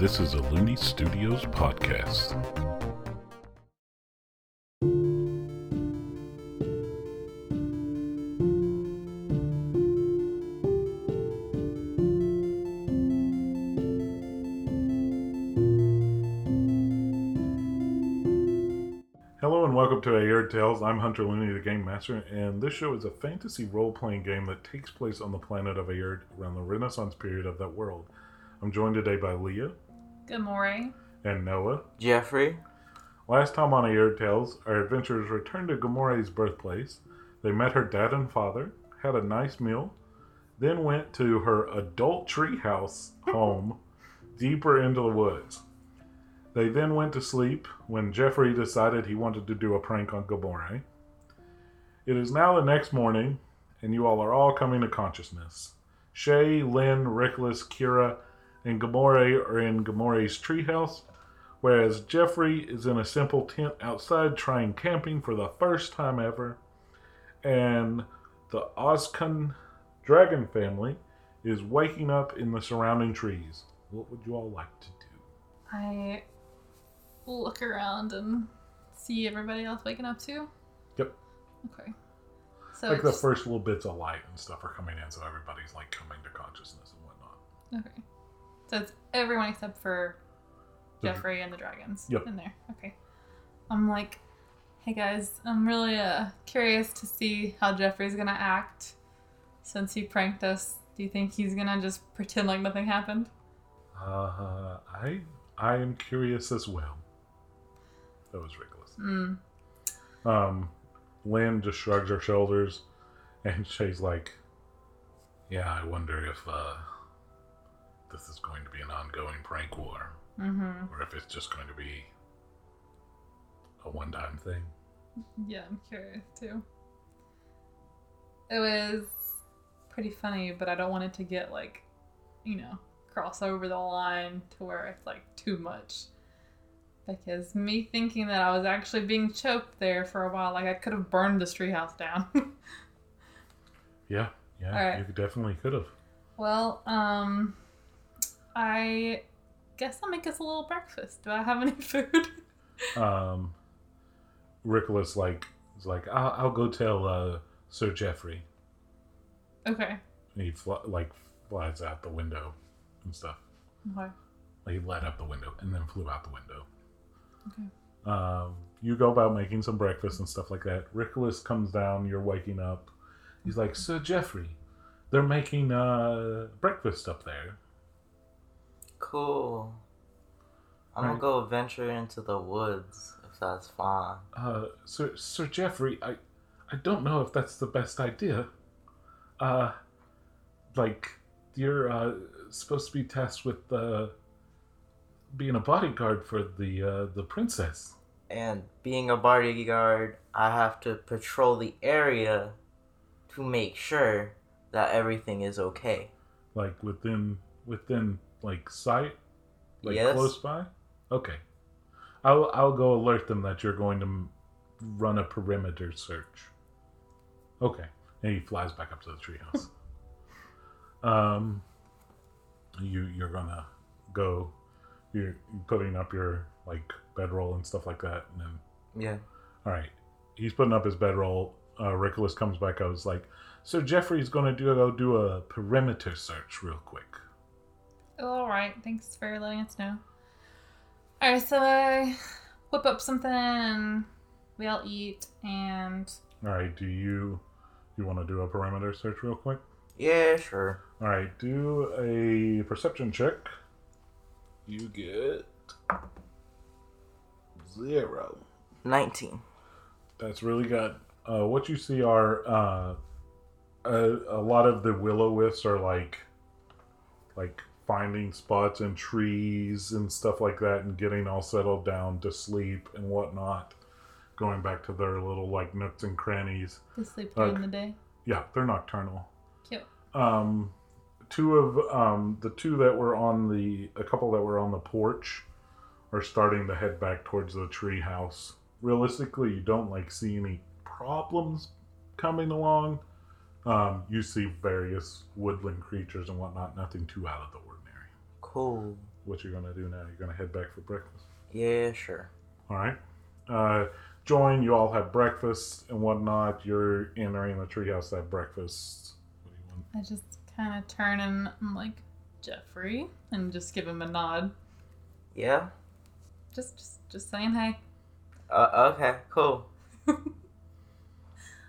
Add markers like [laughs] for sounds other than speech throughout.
This is a Looney Studios podcast. Hello and welcome to Aerde Tales. I'm Hunter Looney, the Game Master, and this show is a fantasy role playing game that takes place on the planet of Aerd around the Renaissance period of that world. I'm joined today by Leah Good morning. and Noah. Jeffrey, Last time on Aerde Tales, our adventurers returned to Gamoree's birthplace. They met her dad and father, had a nice meal, then went to her adult treehouse home deeper into the woods. They then went to sleep when Jeffrey decided he wanted to do a prank on Gamoree. It is now the next morning, and you all are all coming to consciousness. Shay, Lynn, Rickless, Kira, and Gamoree are in Gamoree's treehouse, whereas Jeffrey is in a simple tent outside trying camping for the first time ever, and the Ozkun dragon family is waking up in the surrounding trees. What would you all like to do? I look around and see everybody else waking up too. Yep. Okay. So like the it's- first little bits of light and stuff are coming in, so everybody's like coming to consciousness and whatnot. Okay. So it's everyone except for Jeffrey and the dragons Yep. in there. Okay. I'm like, hey guys, I'm really uh, curious to see how Jeffrey's gonna act since he pranked us. Do you think he's gonna just pretend like nothing happened? Uh, I I am curious as well. That was Rickless. Mm. Um, Lynn just shrugs her shoulders, and she's like, "Yeah, I wonder if uh, this is going to be an ongoing prank war, Mm-hmm. or if it's just going to be a one-time thing." Yeah, I'm curious too. It was pretty funny, but I don't want it to get like, you know, cross over the line to where it's like too much. Because me thinking that I was actually being choked there for a while, like I could have burned this treehouse down. [laughs] Yeah, yeah, right. you definitely could have. well, um, I guess I'll make us a little breakfast. Do I have any [laughs] food? Um, Rickless like is like, "I'll, I'll go tell uh, Sir Jeffrey." okay. And he fl- like flies out the window and stuff. Okay. Like, he let up the window and then flew out the window. Okay. Um, you go about making some breakfast and stuff like that. Rickless comes down. You're waking up. He's like, Sir Jeffrey, they're making uh, breakfast up there. Cool. I'm Right. gonna go venture into the woods if that's fine. Uh, Sir Sir Jeffrey, I I don't know if that's the best idea. Uh, like you're uh, supposed to be tasked with uh, being a bodyguard for the uh, the princess. And being a bodyguard, I have to patrol the area to make sure that everything is okay. like within within like sight like Yes. close by okay i'll i'll go alert them that you're going to run a perimeter search okay and he flies back up to the treehouse [laughs] um you you're gonna go you're putting up your like bedroll and stuff like that and then Yeah. all right. He's putting up his bedroll. Uh, Rickolas comes back. I was like, so Jeffrey's to do go do a perimeter search real quick. All right. Thanks for letting us know. All right. So I whip up something and we all eat and All right. Do you you want to do a perimeter search real quick? Yeah, sure. All right. Do a perception check. You get zero. 19. That's really good. Uh, what you see are uh, a, a lot of the will-o-wisps are like like finding spots in trees and stuff like that and getting all settled down to sleep and whatnot. Going back to their little like nooks and crannies. they sleep during Okay. the day. Yeah, they're nocturnal. Cute. Um, two of um, the two that were on the a couple that were on the porch are starting to head back towards the tree house. Realistically, you don't like see any problems coming along. Um, you see various woodland creatures and whatnot. Nothing too out of the ordinary. Cool. what you're gonna do now? You're gonna head back for breakfast. Yeah, sure. All right. Uh, join. You all have breakfast and whatnot. You're entering the treehouse to have breakfast. What do you want? I just kind of turn and I'm like, Jeffrey, and just give him a nod. Yeah. Just, just, just saying hey. Uh, okay. Cool. All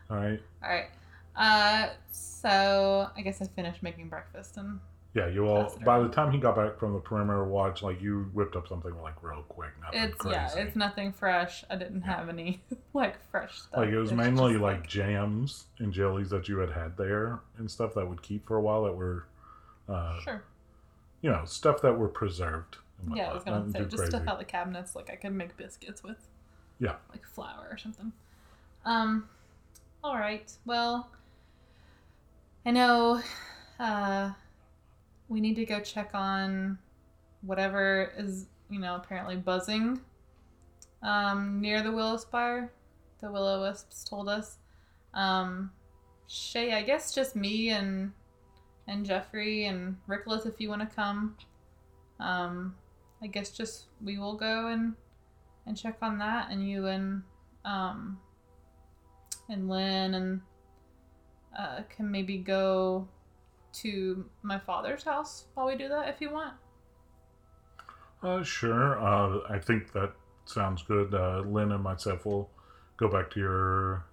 right. [laughs] All right. Uh, so I guess I finished making breakfast and Yeah, you all. By the time he got back from the perimeter watch, like you whipped up something like real quick. Nothing it's crazy. yeah, it's nothing fresh. I didn't have any [laughs] like fresh stuff. like it was It's mainly just, like jams and jellies that you had had there and stuff that would keep for a while that were, uh, sure. you know, stuff that were preserved. Yeah, I was gonna say just stuff out the cabinets, like I could make biscuits with. Yeah. Like flour or something. Um, all right. Well, I know. Uh, we need to go check on whatever is you know apparently buzzing. Um, near the willow spire, the will-o-wisps told us. Um, Shay, I guess just me and and Jeffrey and Richolas if you want to come. Um, I guess just we will go and and check on that, and you and um and Lynn and uh, can maybe go to my father's house while we do that if you want. Uh, sure. Uh, I think that sounds good. Uh, Lynn and myself will go back to your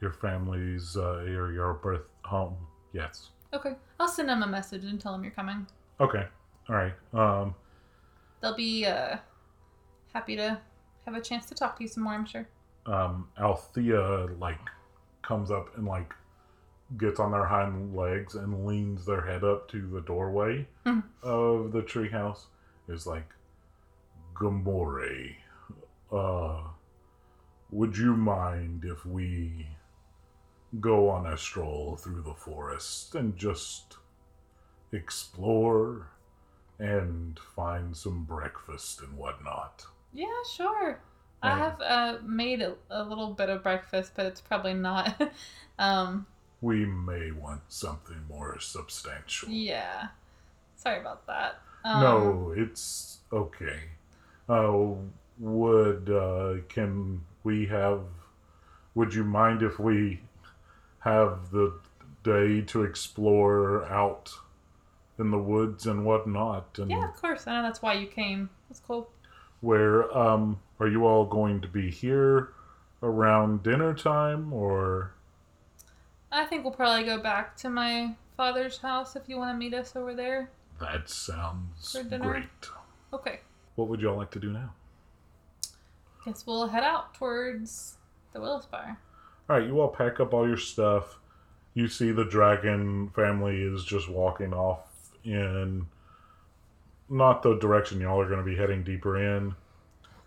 your family's uh, your your birth home. Yes. Okay, I'll send them a message and tell them you're coming. Okay. All right. Um, They'll be uh happy to have a chance to talk to you some more. I'm sure. um, Althea like comes up and like gets on their hind legs and leans their head up to the doorway Mhm. of the treehouse. Is like, Gamoree, uh, would you mind if we go on a stroll through the forest and just explore and find some breakfast and whatnot? Yeah, sure. I have uh, made a, a little bit of breakfast, but it's probably not. [laughs] um, We may want something more substantial. yeah. Sorry about that. Um, no, it's okay. Uh, would uh, can we have? Would you mind if we have the day to explore out in the woods and whatnot? And Yeah, of course. I know that's why you came. That's cool. where um, are you all going to be here around dinner time or? I think we'll probably go back to my father's house if you want to meet us over there. That sounds great. Okay. What would y'all like to do now? Guess we'll head out towards the Willow Spire. All right, you all pack up all your stuff. You see the dragon family is just walking off in not the direction y'all are going to be heading deeper in.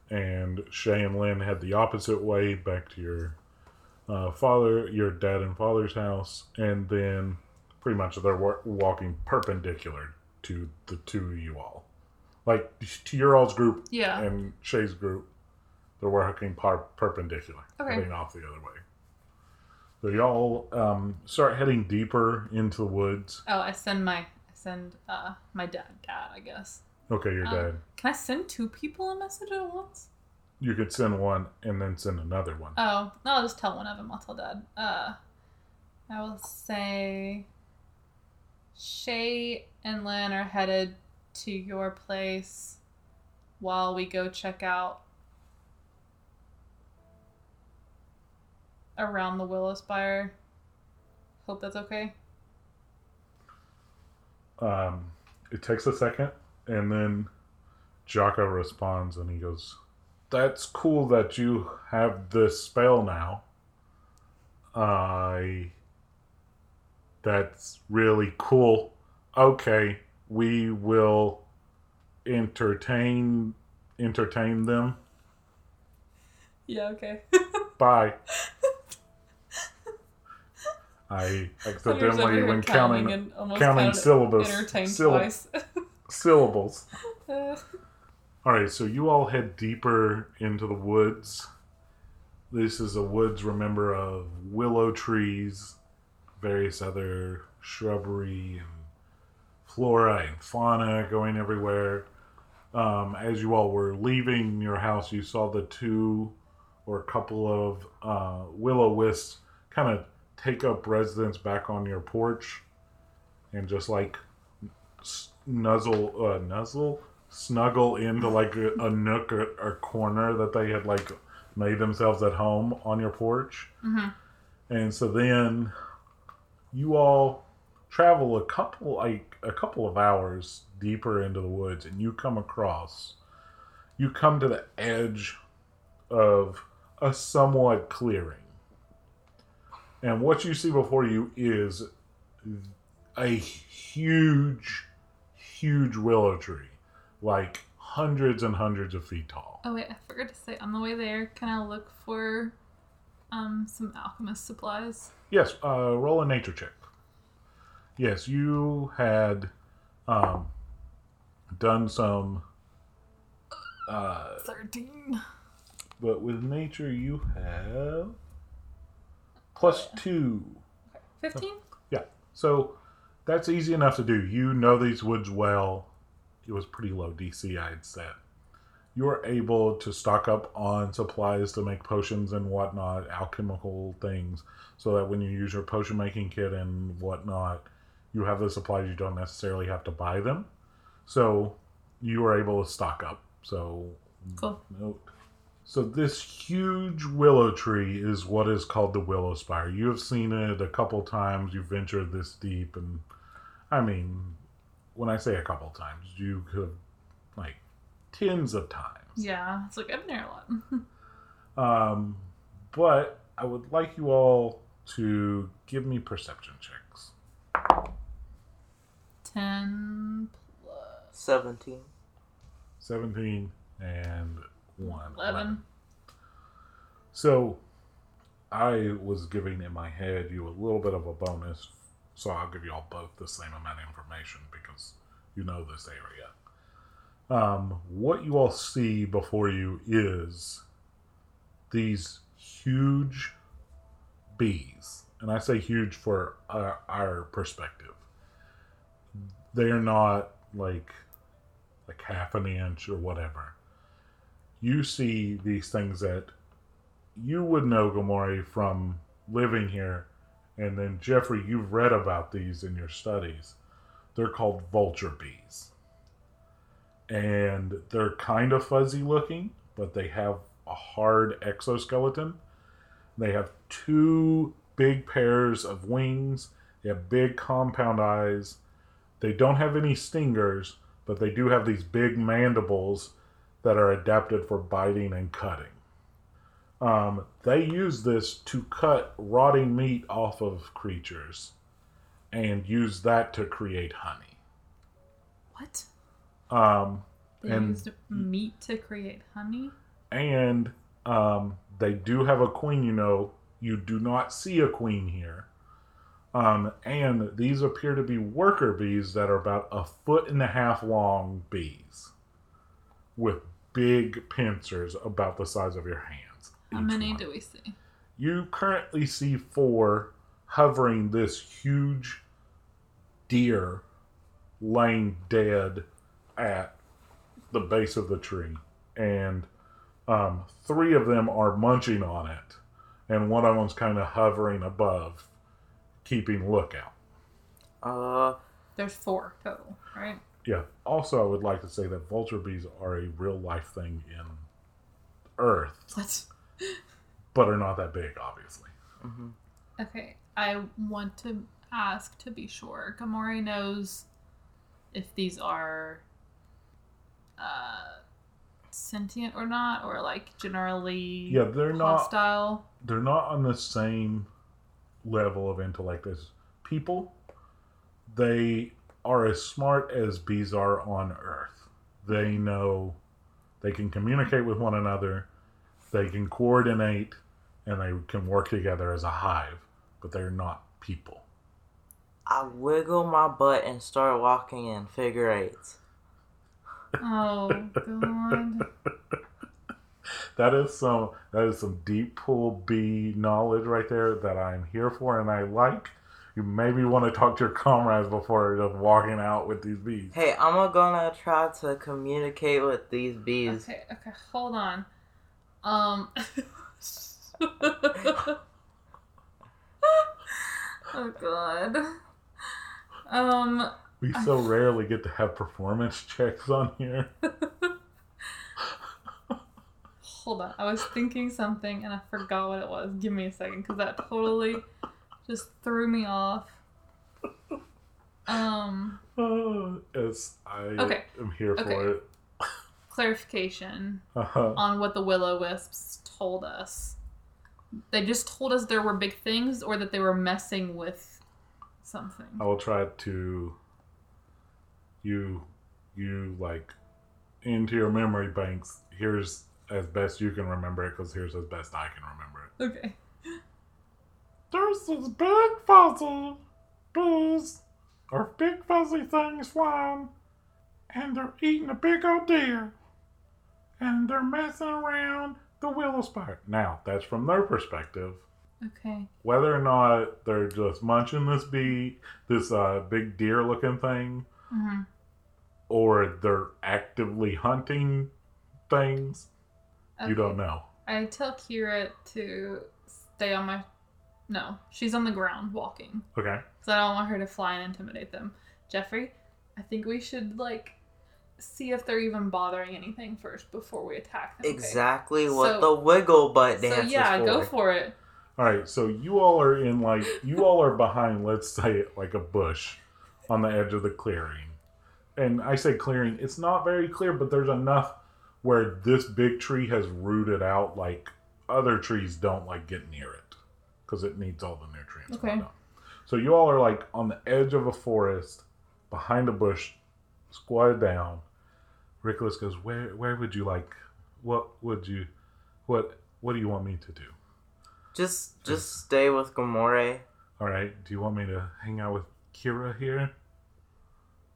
And Shay and Lynn head the opposite way back to your uh, father, your dad and father's house. And then pretty much they're wa- walking perpendicular to the two of you all. Like to your all's group Yeah. and Shay's group, they're working par- perpendicular, Okay. heading off the other way. So y'all um, start heading deeper into the woods. Oh, I send my I send uh my dad dad, I guess. Okay, your Um, dad. Can I send two people a message at once? You could send one and then send another one. Oh, no, I'll just tell one of them. I'll tell dad. Uh, I will say Shay and Lynn are headed to your place while we go check out around the Willow Spire. Hope that's okay. Um, it takes a second, and then Jocko responds and he goes, That's cool that you have this spell now. I. That's really cool. Okay, we will entertain entertain them. Yeah, okay. [laughs] Bye. I accidentally, when counting almost counting syllables, entertained syllab- twice. [laughs] syllables. Uh, All right, so you all head deeper into the woods. This is a woods, remember, of willow trees, various other shrubbery and flora and fauna going everywhere. um, as you all were leaving your house, you saw the two or a couple of uh, will-o-wisps kind of take up residence back on your porch and just like nuzzle, uh, nuzzle, snuggle into like a, a nook or, or corner that they had like made themselves at home on your porch. Mm-hmm. And so then you all travel a couple like a couple of hours deeper into the woods and you come across you come to the edge of a somewhat clearing. And what you see before you is a huge huge willow tree like hundreds and hundreds of feet tall. Oh wait, I forgot to say on the way there, can I look for um some alchemist supplies? Yes, uh, roll a nature check. Yes, you had um, done some, uh, Thirteen. but with nature you have plus two. Fifteen? Yeah, So that's easy enough to do. You know these woods well. It was pretty low DC I had set. You are able to stock up on supplies to make potions and whatnot, alchemical things, so that when you use your potion making kit and whatnot, you have the supplies. You don't necessarily have to buy them. So you are able to stock up. So Cool. note. So this huge willow tree is what is called the willow spire. You have seen it a couple times. You've ventured this deep, and I mean, when I say a couple times, you could like tens of times. Yeah, it's like I've been there a lot. [laughs] Um, but I would like you all to give me perception checks. Ten plus Seventeen. 17 and 1. eleven. So I was giving in my head you a little bit of a bonus, so I'll give you all both the same amount of information because you know this area. Um, what you all see before you is these huge bees, and I say huge for our, our perspective. They are not like like half an inch or whatever. You see these things that you would know Gamoree from living here, and then Jeffrey, you've read about these in your studies. They're called vulture bees, and they're kind of fuzzy looking, but they have a hard exoskeleton. They have two big pairs of wings. They have big compound eyes. They don't have any stingers, but they do have these big mandibles that are adapted for biting and cutting. Um, they use this to cut rotting meat off of creatures and use that to create honey. What? Um, They And- used meat to create honey? and um, they do have a queen, you know. You do not see a queen here. Um, and these appear to be worker bees that are about a foot and a half long bees with big pincers about the size of your hands. How each many one. do we see? You currently see four hovering this huge deer laying dead at the base of the tree. And um, three of them are munching on it. And one of them's kind of hovering above, keeping lookout. Uh, There's four total, right? Yeah. Also, I would like to say that vulture bees are a real life thing in Earth, What? But are not that big, obviously. mhm. Okay, I want to ask to be sure. Gamoree knows if these are uh, sentient or not, or like generally Yeah, they're not. hostile. they're not on the same level of intellect as people. They are as smart as bees are on Earth. They know they can communicate with one another, they can coordinate, and they can work together as a hive, but they're not people. I wiggle my butt and start walking in figure eights. Oh god. [laughs] That is some that is some deep pool bee knowledge right there that I'm here for and I like you maybe want to talk to your comrades before just walking out with these bees. Hey, I'm gonna try to communicate with these bees. Okay, okay, hold on. Um. [laughs] oh god. Um. We so rarely get to have performance checks on here. Hold on. I was thinking something and I forgot what it was. Give me a second, because that totally just threw me off. Um. [laughs] Uh, as I Okay, am here for okay. it. Clarification Uh-huh. on what the Will-o-Wisps told us. They just told us there were big things, or that they were messing with something. I will try to you you like into your memory banks. Here's as best you can remember it, because here's as best I can remember it. Okay. There's these big fuzzy bees or big fuzzy things flying, and they're eating a big old deer, and they're messing around the willow spire. Now that's from their perspective. Okay. Whether or not they're just munching this bee, this uh, big deer-looking thing, hmm or they're actively hunting things, you don't know. I tell Kira to stay on my. No, she's on the ground walking. Okay. Because I don't want her to fly and intimidate them. Jeffrey, I think we should, like, see if they're even bothering anything first before we attack them. okay? Exactly what So- the wiggle butt So, yeah, for. go for it. All right, so you all are in like you all are behind, let's say, like a bush on the edge of the clearing. And I say clearing, it's not very clear, but there's enough where this big tree has rooted out like other trees don't like get near it because it needs all the nutrients. Okay. So you all are like on the edge of a forest behind a bush, squatted down. Nicholas goes, "Where where would you like? What would you? What what do you want me to do?" Just just stay with Gamoree. All right. Do you want me to hang out with Kira here?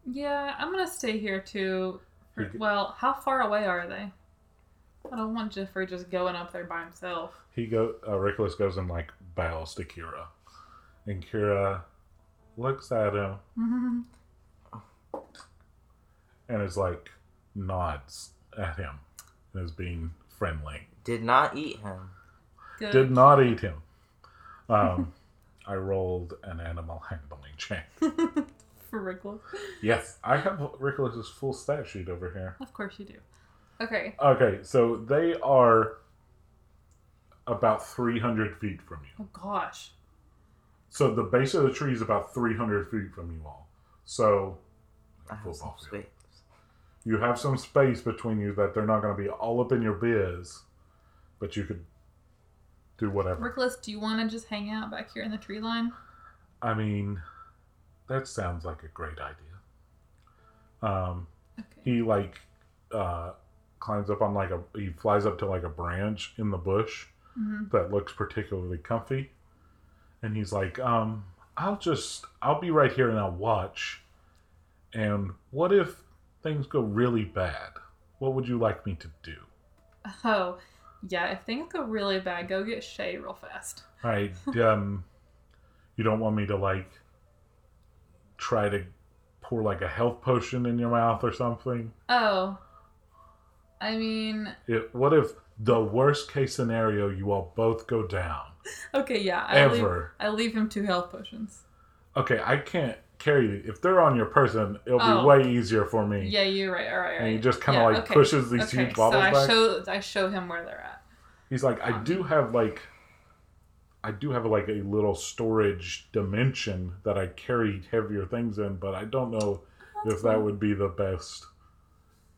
Yeah, I'm gonna stay here too. For, well, how far away are they? I don't want Jeffrey just going up there by himself. He go. Uh, Nicholas goes and like bows to Kira, and Kira looks at him Mhm. and is like nods at him as being friendly. Did not eat him. Good. Did not eat him. Um, [laughs] I rolled an animal handling check. [laughs] For Rickles. Yes, I have Nicholas's full stat sheet over here. Of course you do. Okay. Okay, so they are about 300 feet from you. Oh gosh. So the base of the tree is about 300 feet from you all. So I have some football field. You have some space between you that they're not going to be all up in your biz, but you could do whatever. Rickless, do you want to just hang out back here in the tree line? I mean, that sounds like a great idea. Um, Okay. he like uh, climbs up on like a he flies up to like a branch in the bush hmm that looks particularly comfy, and he's like, um, "I'll just I'll be right here and I'll watch." And what if things go really bad? What would you like me to do? Oh, yeah. If things go really bad, go get Shay real fast. All right, [laughs] um, you don't want me to like try to pour like a health potion in your mouth or something? Oh. I mean, It, what if the worst case scenario you all both go down? [laughs] okay, yeah. I leave, Ever. I leave him two health potions. Okay, I can't carry. If they're on your person, it'll Oh. be way easier for me. Yeah, you're right. All right, all right. And he just kind of Yeah, like okay, pushes these okay, huge bottles so I back. show I show him where they're at. He's like, I do have like, I do have like a little storage dimension that I carry heavier things in, but I don't know if that would be the best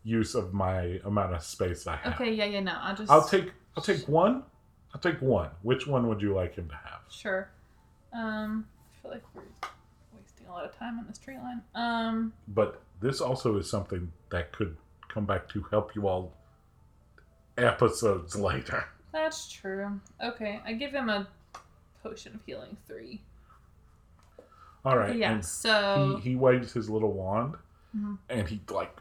use of my amount of space I have. Okay, yeah, yeah, no. I'll just I'll take, I'll take one. I'll take one. Which one would you like him to have? Sure. Um, I feel like we're a lot of time on this tree line. Um, But this also is something that could come back to help you all episodes later. that's true. Okay, I give him a potion of healing three. All right. yeah. and So he, he waves his little wand Mhm. and he like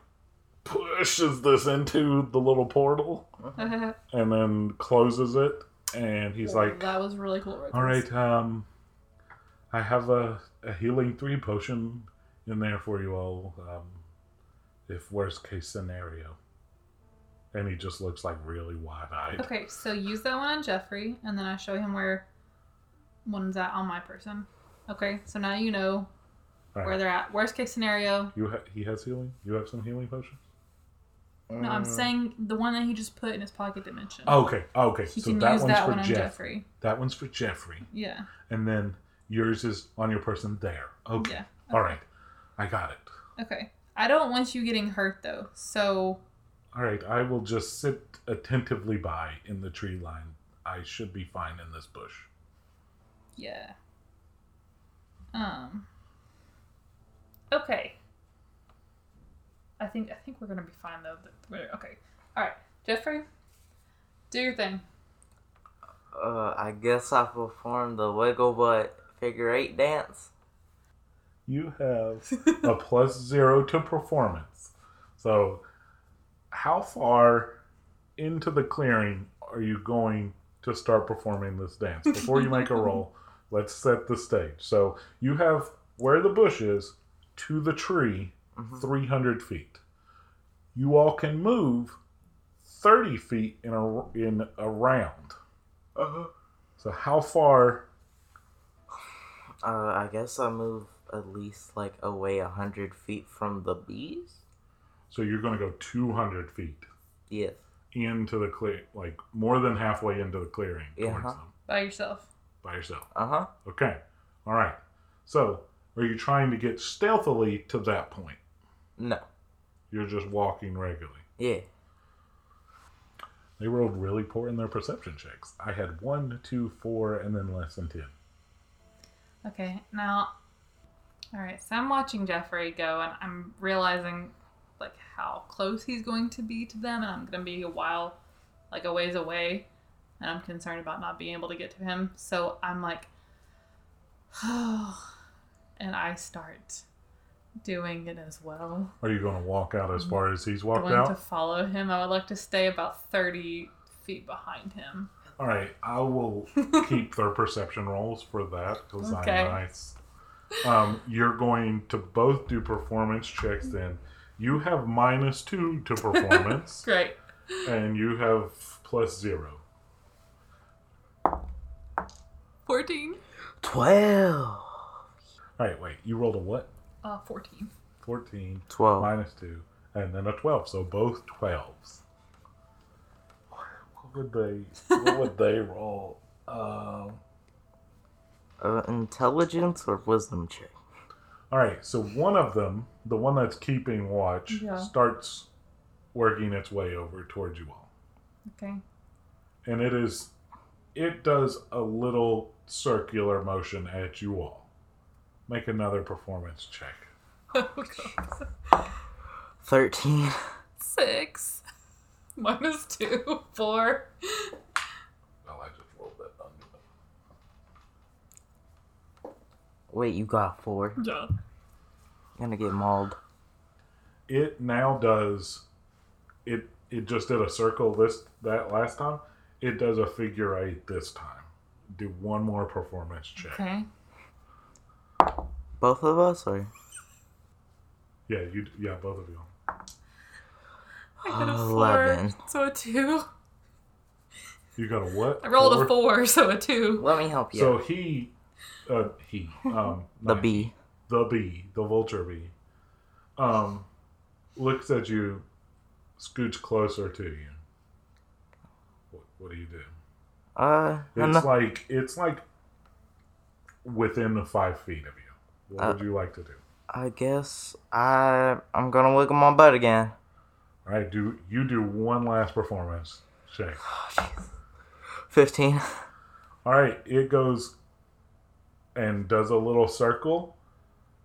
pushes this into the little portal [laughs] and then closes it and he's like that was really cool. all right um I have a, a healing three potion in there for you all. Um, if worst case scenario. And he just looks like really wide eyed. Okay, so use that one on Jeffrey, and then I show him where one's at on my person. Okay, so now you know where they're at. Worst case scenario. You ha- he has healing. You have some healing potions. No, I'm saying the one that he just put in his pocket dimension. Oh, okay. Oh, okay. he so can that use one's that for one on Jeff. Jeffrey. That one's for Jeffrey, Yeah, and then yours is on your person there. Okay. yeah. All right. I got it. Okay. I don't want you getting hurt though, so All right. I will just sit attentively by in the tree line. I should be fine in this bush. yeah. Um. Okay. I think I think we're gonna be fine though. Okay. All right, Jeffrey, do your thing. Uh, I guess I performed the wiggle butt figure eight dance. You have [laughs] a plus zero to performance. So, how far into the clearing are you going to start performing this dance? Before you make a roll, [laughs] let's set the stage. So, you have where the bush is to the tree Mhm. 300 feet. You all can move 30 feet in a, in a round. Uh-huh. So, how far Uh, I guess I move at least like away a hundred feet from the bees. So, you're going to go 200 feet. Yes. into the clear, like more than halfway into the clearing Yeah. towards them By yourself. by yourself. Uh huh. Okay, all right. So, are you trying to get stealthily to that point? No. You're just walking regularly. Yeah. They rolled really poor in their perception checks. I had one, two, four, and then less than ten. Okay, now, all right. So I'm watching Jeffrey go, and I'm realizing like how close he's going to be to them, and I'm gonna be a while, like a ways away, and I'm concerned about not being able to get to him. So I'm like, oh, [sighs] and I start doing it as well. Are you going to walk out as far as he's walked Going to follow him. I would like to stay about thirty feet behind him. All right, I will [laughs] keep their perception rolls for that because Okay. I'm nice. Um, you're going to both do performance checks then. You have minus two to [laughs] performance. Great. and you have plus zero. Fourteen. Twelve. All right, wait. You rolled a what? Uh, fourteen. 14 Twelve. minus 2, and then a 12. So both 12s. What would they what would they roll? Um, Uh, intelligence or wisdom check. all right, so one of them, the one that's keeping watch, Yeah. starts working its way over towards you all. Okay. And it is it does a little circular motion at you all. Make another performance check. [laughs] Oh, God. Thirteen. Six. [laughs] Minus two. [laughs] Four. Oh, I just rolled that under. Wait, you got four. Yeah. Gonna get mauled. it now does it it just did a circle this that last time it does a figure eight this time do one more performance check Okay. Both of us, or yeah you yeah both of you I got a Eleven. four. So a two. you got a what I rolled Four? a four, so a two. let me help you. so he uh he um the not bee. the bee the vulture bee um looks at you scoots closer to you what, what do you do Uh, It's no. like it's like within the five feet of you. What Uh, would you like to do? I guess I I'm gonna wiggle my butt again. All right, do you do one last performance check? Oh, Fifteen. All right, it goes and does a little circle,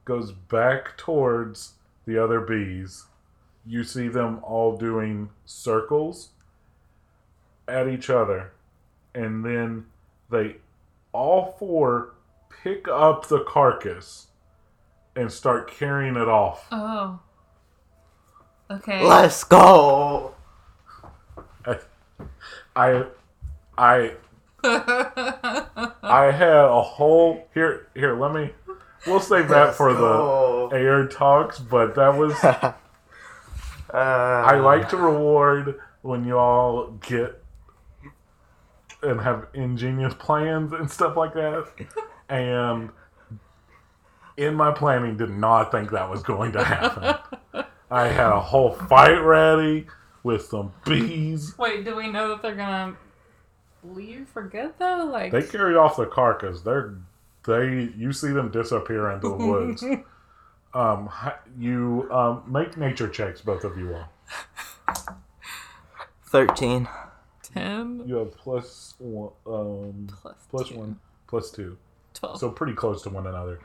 goes back towards the other bees. You see them all doing circles at each other, and then they all four pick up the carcass and start carrying it off. Oh. Okay. Let's go. I, I, [laughs] I had a whole here. Here, let me. We'll save that for the air talks, but that was. [laughs] uh, I like to reward when you all get and have ingenious plans and stuff like that. And in my planning, did not think that was going to happen. [laughs] I had a whole fight ready with some bees. Wait, do we know that they're gonna leave for good though? Like They carried off the carcass. They're they. You see them disappear into the woods. [laughs] Um, you um, make nature checks, both of you all. 13. ten You have plus one, um, plus plus two. one, plus two. Twelve. so pretty close to one another.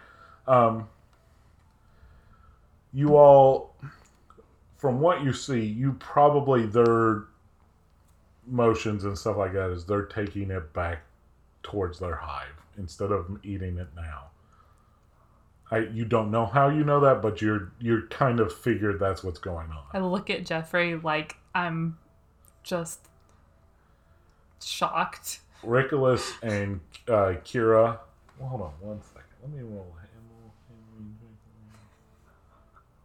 Um, you all, from what you see, you probably their motions and stuff like that is they're taking it back towards their hive instead of eating it now. I you don't know how you know that, but you're you're kind of figured that's what's going on. I look at Jeffrey like I'm just shocked. Richolas and uh, Kira. Well, hold on one second. Let me roll.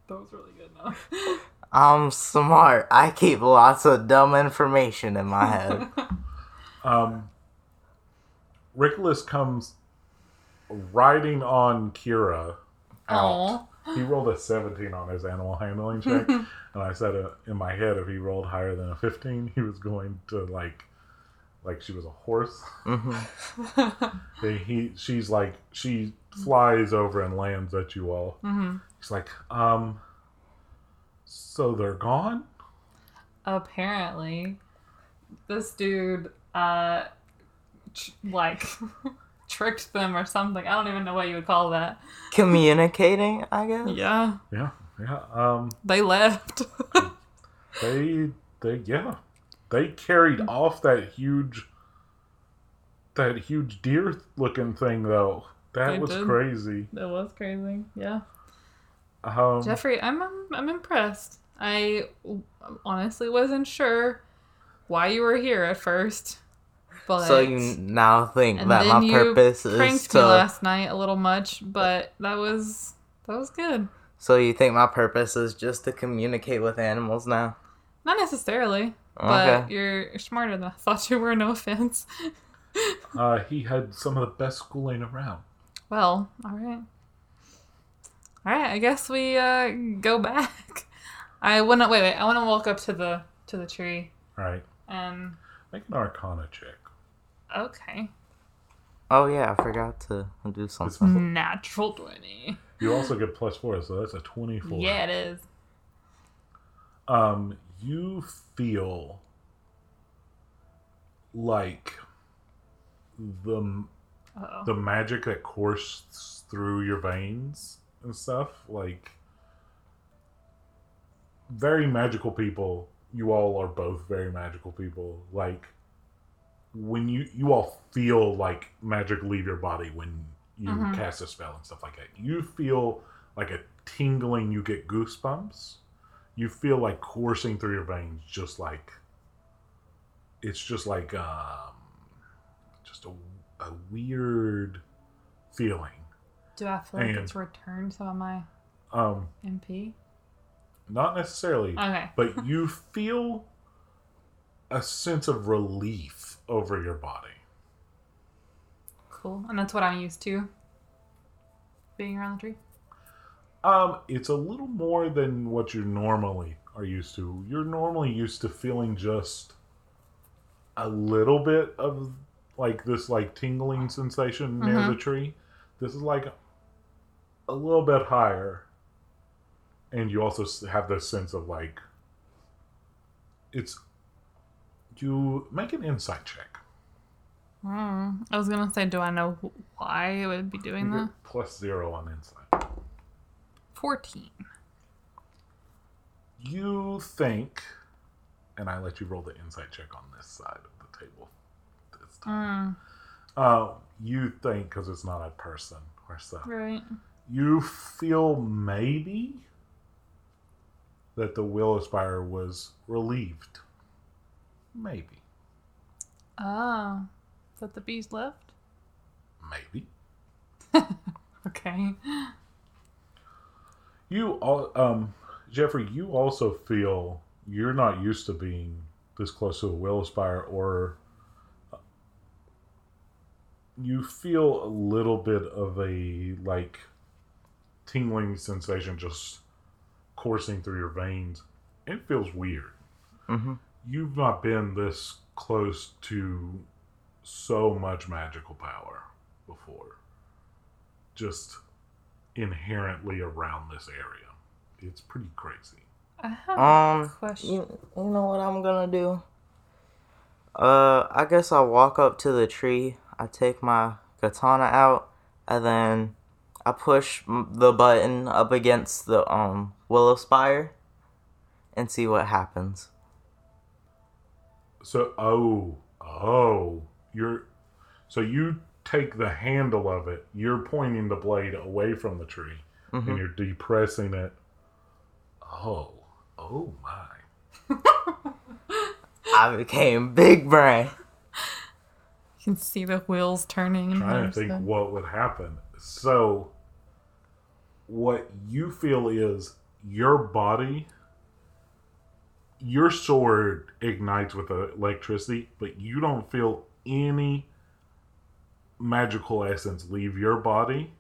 That was really good though. [laughs] I'm smart. I keep lots of dumb information in my head. [laughs] Um, Rickless comes riding on Kira out. Oh, He rolled a 17 on his animal handling check, [laughs] and I said uh, in my head if he rolled higher than a 15, he was going to like, like she was a horse. [laughs] hmm He, he she's like she flies over and lands at you all. hmm He's like, um, so they're gone. apparently, this dude uh, tr- like [laughs] tricked them or something. I don't even know what you would call that. Communicating, I guess? Yeah, Yeah, yeah. Um, they left. [laughs] they they yeah they carried off that huge that huge deer looking thing though that They was did. crazy that was crazy. Yeah. um Jeffrey, I'm, I'm I'm impressed. I honestly wasn't sure why you were here at first, but So you now think and that then my you purpose is pranked me to. last night a little much, but that was that was good. So you think my purpose is just to communicate with animals now? Not necessarily, but Okay. you're, you're smarter than I thought you were. No offense. [laughs] uh he had some of the best schooling around Well, all right, all right. I guess we uh, go back. I wanna wait. Wait. I wanna walk up to the to the tree Right. and make an arcana check okay. Oh yeah, I forgot to do something. Natural twenty. you also get plus four so that's a 24 Yeah, it is. um you feel like the Uh-oh. the magic that coursed through your veins and stuff like very magical people. You all are both very magical people. Like when you you all feel like magic leave your body when you Mhm. cast a spell and stuff like that. You feel like a tingling you get goosebumps. You feel like coursing through your veins just like it's just like um just a, a weird feeling. Do I feel like and- it's returned some of my um MP? Not necessarily Okay. but you feel a sense of relief over your body Cool. And that's what I'm used to. Being around the tree. um it's a little more than what you normally are used to you're normally used to feeling just a little bit of like this like tingling sensation near Mhm. the tree this is like a little bit higher and you also have the sense of like it's you make an insight check Hmm. I was gonna say, do I know why it would be doing that? plus zero on insight Fourteen. you think and i let you roll the insight check on this side of the table this time Hmm. uh, you think because it's not a person or stuff Right. you feel maybe that the Willowspire was relieved maybe Oh. that the bees left? Maybe. [laughs] Okay. You all, um, Jeffrey, you also feel you're not used to being this close to a willow spire, or uh, you feel a little bit of a like tingling sensation just coursing through your veins. It feels weird. Mm-hmm. You've not been this close to so much magical power before. Just inherently around this area. It's pretty crazy. I have Um, a question. You, you know what I'm gonna do? Uh, I guess I'll walk up to the tree. I take my katana out, and then I push the button up against the um Willowspire, and see what happens. So, oh, oh, you're so you take the handle of it. You're pointing the blade away from the tree, and Mhm. you're depressing it. Oh, oh my! [laughs] I became big brain. You can see the wheels turning. in trying to think Homestead. what would happen. So, what you feel is your body, your sword ignites with electricity, but you don't feel any magical essence leave your body.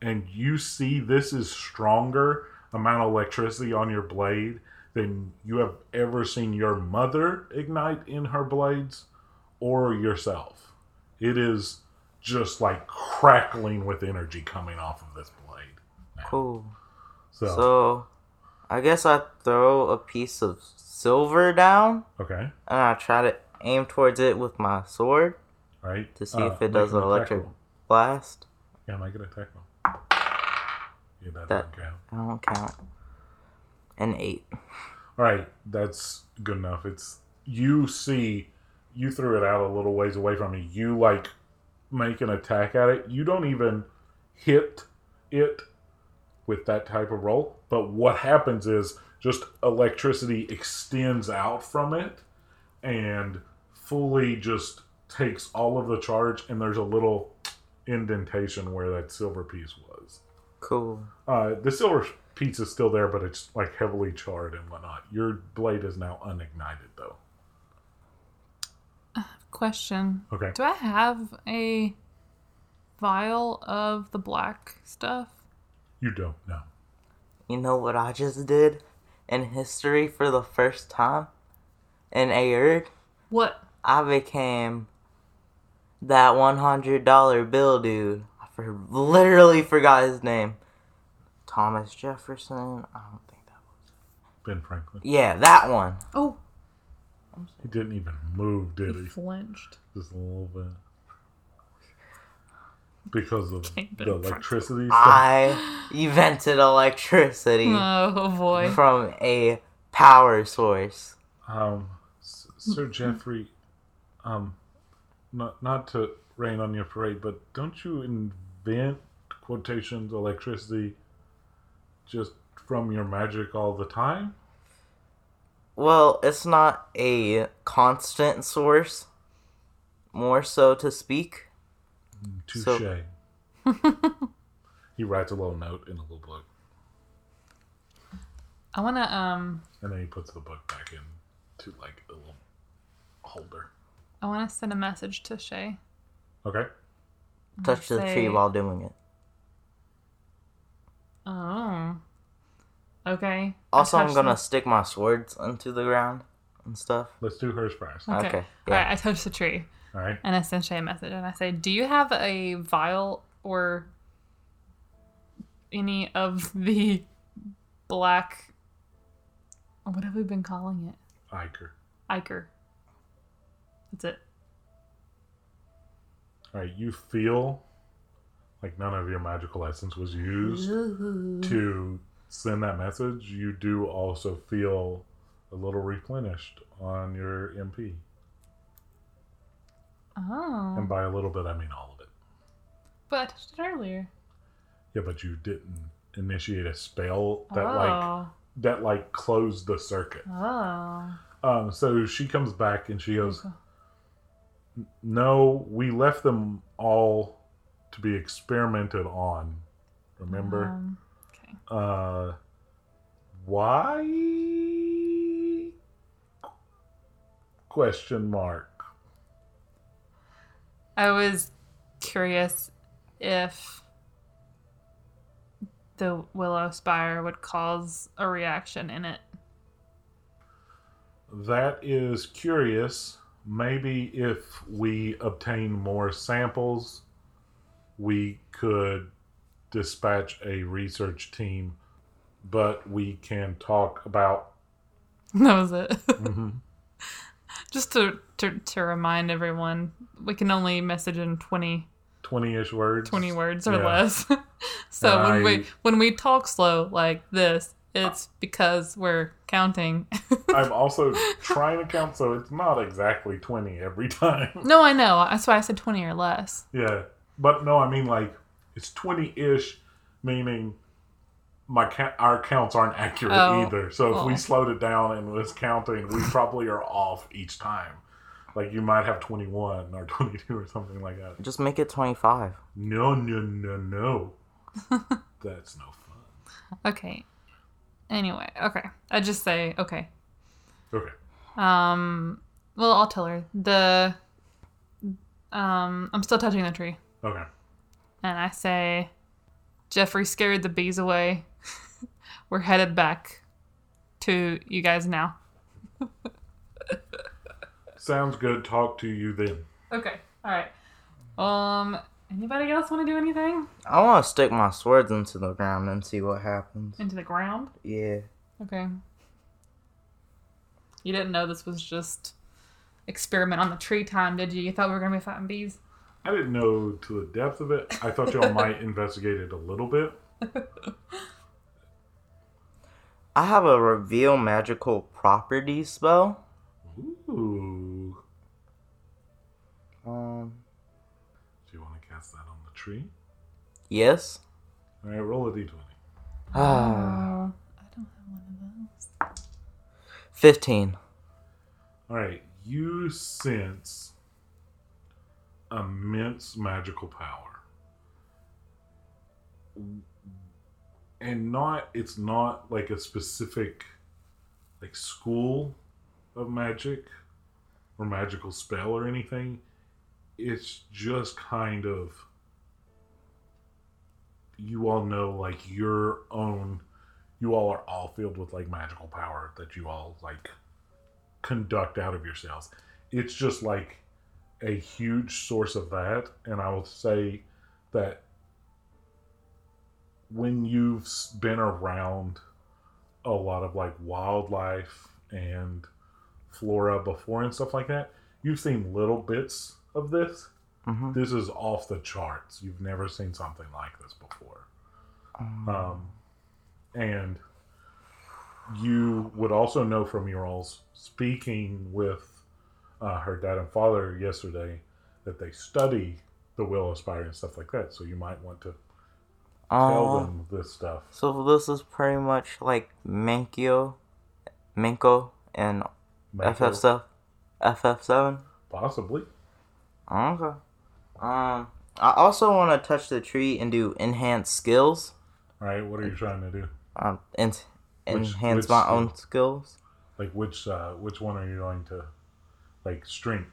And you see this is stronger amount of electricity on your blade than you have ever seen your mother ignite in her blades or yourself. It is just like crackling with energy coming off of this blade. Cool. So, So, I guess I throw a piece of silver down, okay, and I try to aim towards it with my sword right. to see Uh, if it does an an electric roll. blast. Yeah, make it attack roll. Yeah, that, That- doesn't count. I don't count. An eight. All right, that's good enough. It's you see, you threw it out a little ways away from you. You like make an attack at it. You don't even hit it with that type of roll. But what happens is just electricity extends out from it and fully just takes all of the charge. And there's a little indentation where that silver piece was. Cool. Uh, the silver piece is still there, but it's like heavily charred and whatnot. Your blade is now unignited, though. Question. Okay. Do I have a vial of the black stuff? You don't know. You know what I just did in history for the first time in Aerde? What? I became that $100 bill dude. I for- literally forgot his name. Thomas Jefferson? I don't think that was. Ben Franklin. Yeah, that one. Oh, He didn't even move, he did he? flinched. Just a little bit. Because of the electricity stuff. I invented electricity Oh boy. from a power source. Um, Sir Jeffrey, um, not not to rain on your parade, but don't you invent quotations electricity just from your magic all the time? Well, it's not a constant source, more so to speak. Touche. So- [laughs] he writes a little note in a little book, I wanna um and then he puts the book back in to like a little holder. I wanna send a message to Shay. Okay. Touch the Say- tree while doing it. Oh. Okay. Also, I'm gonna the- stick my swords into the ground and stuff. Let's do hers first. Okay. Okay, yeah. right. I touched the tree All right. and I sent Shay a message and I say, "Do you have a vial or any of the black? What have we been calling it? Iker. Iker. That's it. All right. You feel like none of your magical essence was used to send that message. You do also feel a little replenished on your MP, Oh. and by a little bit, I mean all of it. But I touched it earlier. Yeah, but you didn't initiate a spell that like oh. that like closed the circuit. Oh. Um, so she comes back and she goes, No, we left them all to be experimented on. Remember? Um, okay. Uh, why? Question mark. I was curious if the Willowspire would cause a reaction in it. That is curious. Maybe if we obtain more samples, we could dispatch a research team, but we can talk about. [laughs] That was it. Mhm. Just to, to to remind everyone, we can only message in 20, 20-ish words. 20 words or Yeah. less. [laughs] so when I- we when we talk slow like this, it's because we're counting. [laughs] I'm also trying to count, so it's not exactly 20 every [laughs] time. no, I know. That's why I said 20 or less. Yeah, but no, I mean like it's 20-ish, meaning my ca- our counts aren't accurate Oh, either. So if we slowed it down and was counting, we probably are off each time. Like you might have 21 or [laughs] 22 or something like that. Just make it 25. No, no, no, no. [laughs] That's no fun. Okay. Anyway, okay. I just say okay. Okay. Um. Well, I'll tell her the. Um, I'm still touching the tree, Okay. and I say, Jeffrey scared the bees away. We're headed back to you guys now. Sounds good. Talk to you then. Okay. All right. Um. Anybody else want to do anything I want to stick my swords into the ground and see what happens. into the ground? Yeah. Okay. You didn't know this was just experiment on the tree time, did you? You thought we were gonna be fighting bees. I didn't know to the depth of it. I thought y'all might [laughs] investigate it a little bit. [laughs] I have a reveal magical property spell. Ooh. Um. Do you want to cast that on the tree? Yes. All right, roll a d20. Ah. Oh, I don't have one of those. 15. All right, you sense immense magical power. And not it's not like a specific like school of magic or magical spell or anything. It's just kind of you all know like your own you all are all filled with like magical power that you all like conduct out of yourselves. It's just like a huge source of that. And I will say that when you've been around a lot of like wildlife and flora before and stuff like that, you've seen little bits of this. Mm-hmm. This is off the charts. You've never seen something like this before. Um, and you would also know from your all's speaking with uh, her dad and father yesterday that they study the Willowspire and stuff like that. So you might want to tell Uh, them this stuff. so this is pretty much like Menkyo, Menko, and FF stuff. FF7. Possibly. Okay. Um, I also want to touch the tree and do enhance skills. All right. What are you trying to do? Um, en- Which- enhance which my skill? own skills. Like which uh, which one are you going to like strength?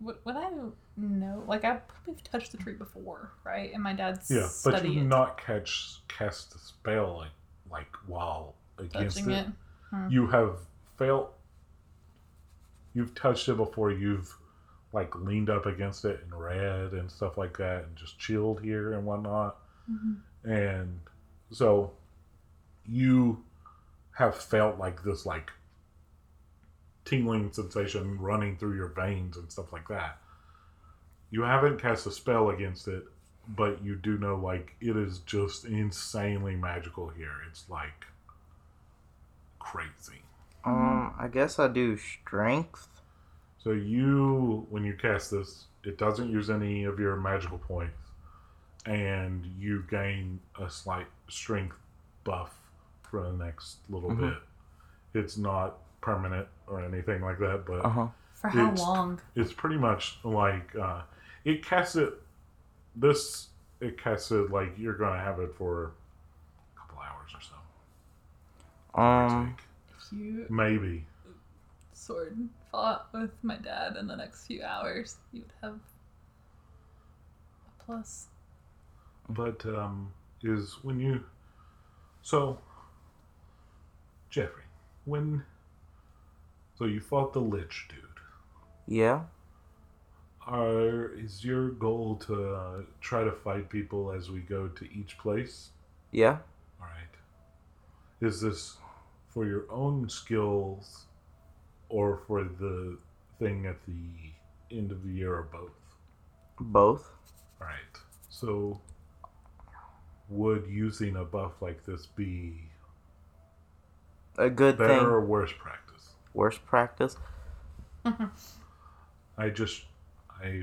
Would, would I know? Like I probably touched the tree before, right? And my dad's Yeah, but you not catch cast a spell like like while against touching it. it. you have felt you've touched it before you've like leaned up against it and read and stuff like that and just chilled here and whatnot Mhm. and so you have felt like this like tingling sensation running through your veins and stuff like that you haven't cast a spell against it but you do know like it is just insanely magical here it's like crazy Um, I guess I do strength. So you, when you cast this, it doesn't use any of your magical points, and you gain a slight strength buff for the next little Mhm. bit. It's not permanent or anything like that, but Uh huh. For how It's- long? It's pretty much like uh, it casts it. This it casts it like you're gonna have it for a couple hours or so. Um, take. You maybe. sword fought with my dad in the next few hours, you would have a plus. but um, is when you so Jeffrey, when so you fought the lich dude. yeah. Are is your goal to uh, try to fight people as we go to each place? Yeah. All right. Is this for your own skills, or for the thing at the end of the year, or both? Both. All right. So, would using a buff like this be A good better thing. or worse practice? Worst practice. I just, I,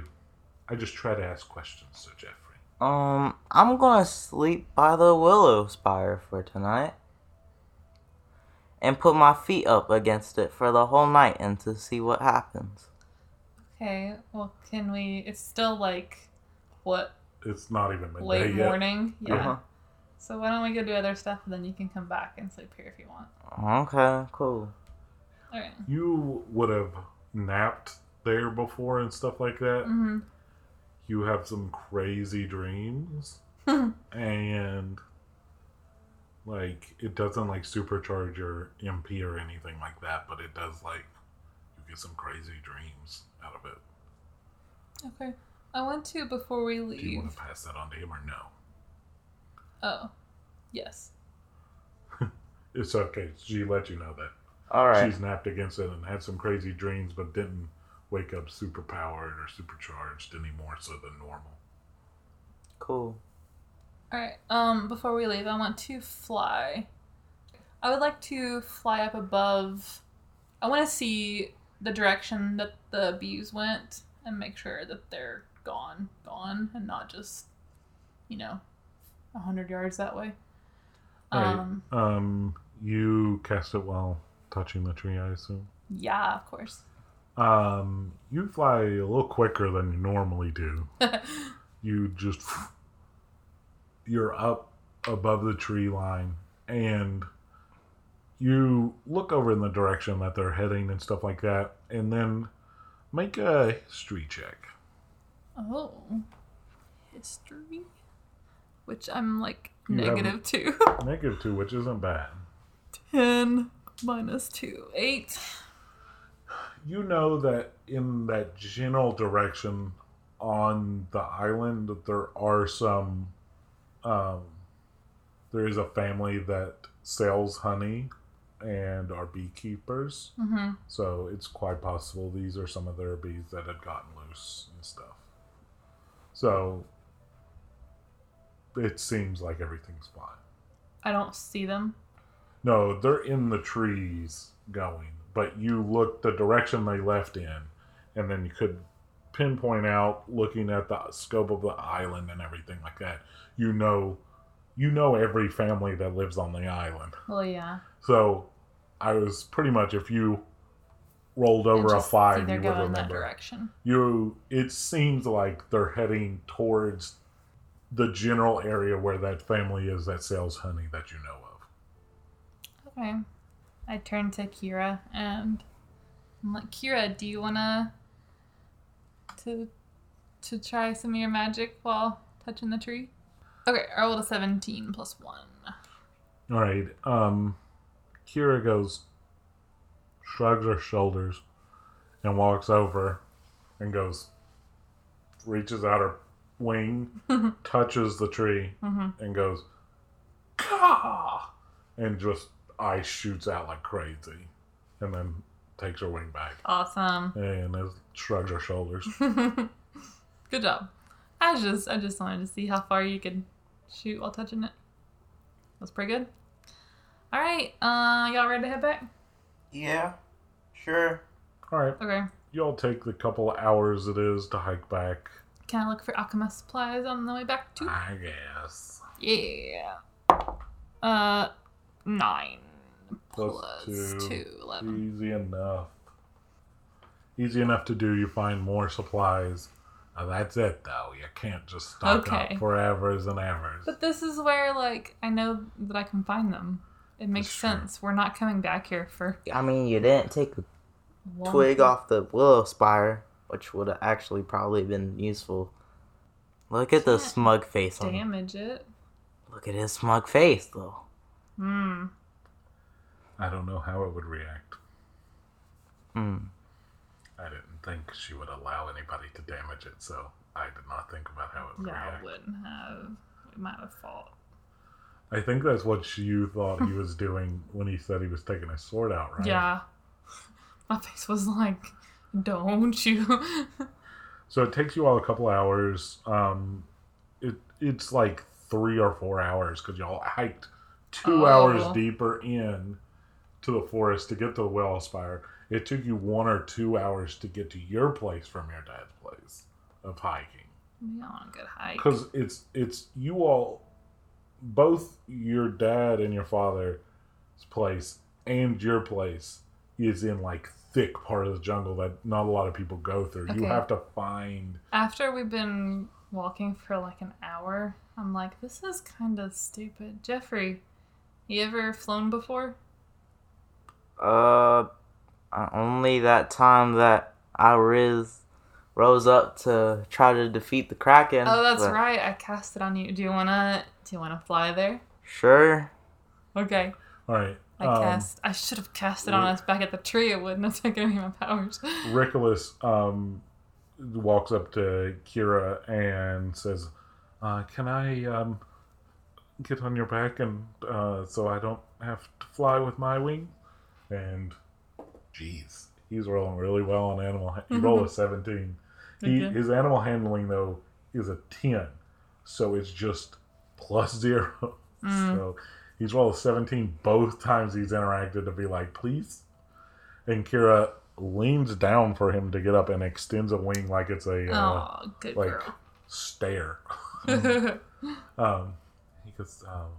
I just try to ask questions, Sir Jeffrey. Um, I'm gonna sleep by the Willowspire for tonight. And put my feet up against it for the whole night and to see what happens. Okay, well, can we? It's still like what It's not even midday late yet. morning. Yeah. Uh-huh. So why don't we go do other stuff and then you can come back and sleep here if you want. Okay, cool. You would have napped there before and stuff like that. Mm-hmm. You have some crazy dreams. [laughs] and like it doesn't like supercharge your MP or anything like that, but it does like you get some crazy dreams out of it. Okay. I want to before we leave. Do you want to pass that on to him or no? Oh, yes. [laughs] It's okay. She let you know that Alright. she's napped against it and had some crazy dreams, but didn't wake up super powered or supercharged any more so than normal. Cool. All right. Um, before we leave, I want to fly. I would like to fly up above. I want to see the direction that the bees went and make sure that they're gone, gone, and not just, you know, a hundred yards that way. Alright. Um, Um, you cast it while touching the tree, I assume. yeah, of course. Um, you fly a little quicker than you normally do. [laughs] you just you're up above the tree line and you look over in the direction that they're heading and stuff like that and then make a history check oh, history, which I'm like negative two. negative two which isn't bad [laughs] Ten minus two, eight. you know that in that general direction on the island that there are some um, there is a family that sells honey and are beekeepers Mm-hmm. so it's quite possible these are some of their bees that had gotten loose and stuff so it seems like everything's fine I don't see them. No they're in the trees going but you look the direction they left in and then you could pinpoint out looking at the scope of the island and everything like that you know you know every family that lives on the island Well, yeah. so i was pretty much if you rolled over a five you would remember direction. you it seems like they're heading towards the general area where that family is that sells honey that you know of Okay. I turn to Kira and I'm like, Kira, do you wanna to to try some of your magic while touching the tree? Okay, I rolled a seventeen plus one. All right. Um, Kira goes, shrugs her shoulders, and walks over, and goes, reaches out her wing, [laughs] touches the tree, Mm-hmm. and goes, Caw! and just ice shoots out like crazy, and then takes her wing back, Awesome. and then shrugs her shoulders. [laughs] Good job. I just I just wanted to see how far you could shoot while touching it. That's pretty good. All right, uh, y'all ready to head back? Yeah. Sure. All right, Okay. y'all take the couple hours it is to hike back. Can I look for alchemist supplies on the way back too? I guess. Yeah. Uh, nine Plus plus two. two, eleven. Easy enough. easy enough to do. You find more supplies. Uh, that's it, though. You can't just stock Okay. up for evers and evers. But this is where, like, I know that I can find them. It makes That's true. sense. We're not coming back here for I mean, you didn't take a long twig off the Willowspire, which would have actually probably been useful. Look at the Can't smug face on damage it. Look at his smug face, though. Hmm. I don't know how it would react. Hmm. I didn't think she would allow anybody to damage it, so I did not think about how it would Yeah, I react. wouldn't have. We might have fought. I think that's what you thought he was doing when he said he was taking his sword out, right? Yeah. [laughs] My face was like, don't you? So it takes you all a couple hours. Um, it it's like three or four hours because y'all hiked two Oh. hours deeper in to the forest to get to the well spire. It took you one or two hours to get to your place from your dad's place of hiking we on a good hike. because it's it's you all both your dad and your father's place and your place is in like thick part of the jungle that not a lot of people go through. You have to find After we've been walking for like an hour, I'm like, this is kind of stupid. Jeffrey, you ever flown before? Uh, uh, only that time that I riz, rose up to try to defeat the Kraken. Oh, that's but right. I cast it on you. Do you wanna? Do you wanna fly there? Sure. Okay. all right. I um, cast. I should have cast it on us back at the tree. It wouldn't have taken any of my powers. [laughs] Richolas um, walks up to Kira and says, uh, "Can I um, get on your back and uh, so I don't have to fly with my wing?" And, jeez, he's rolling really well on animal. Ha- he rolled a seventeen. He, Okay. His animal handling though is a ten, so it's just plus zero. [laughs] Mm. So he's rolled a seventeen both times he's interacted to be like, "Please." And Kira leans down for him to get up and extends a wing like it's a uh, oh, good like girl. stare. [laughs] [laughs] um, he goes, um,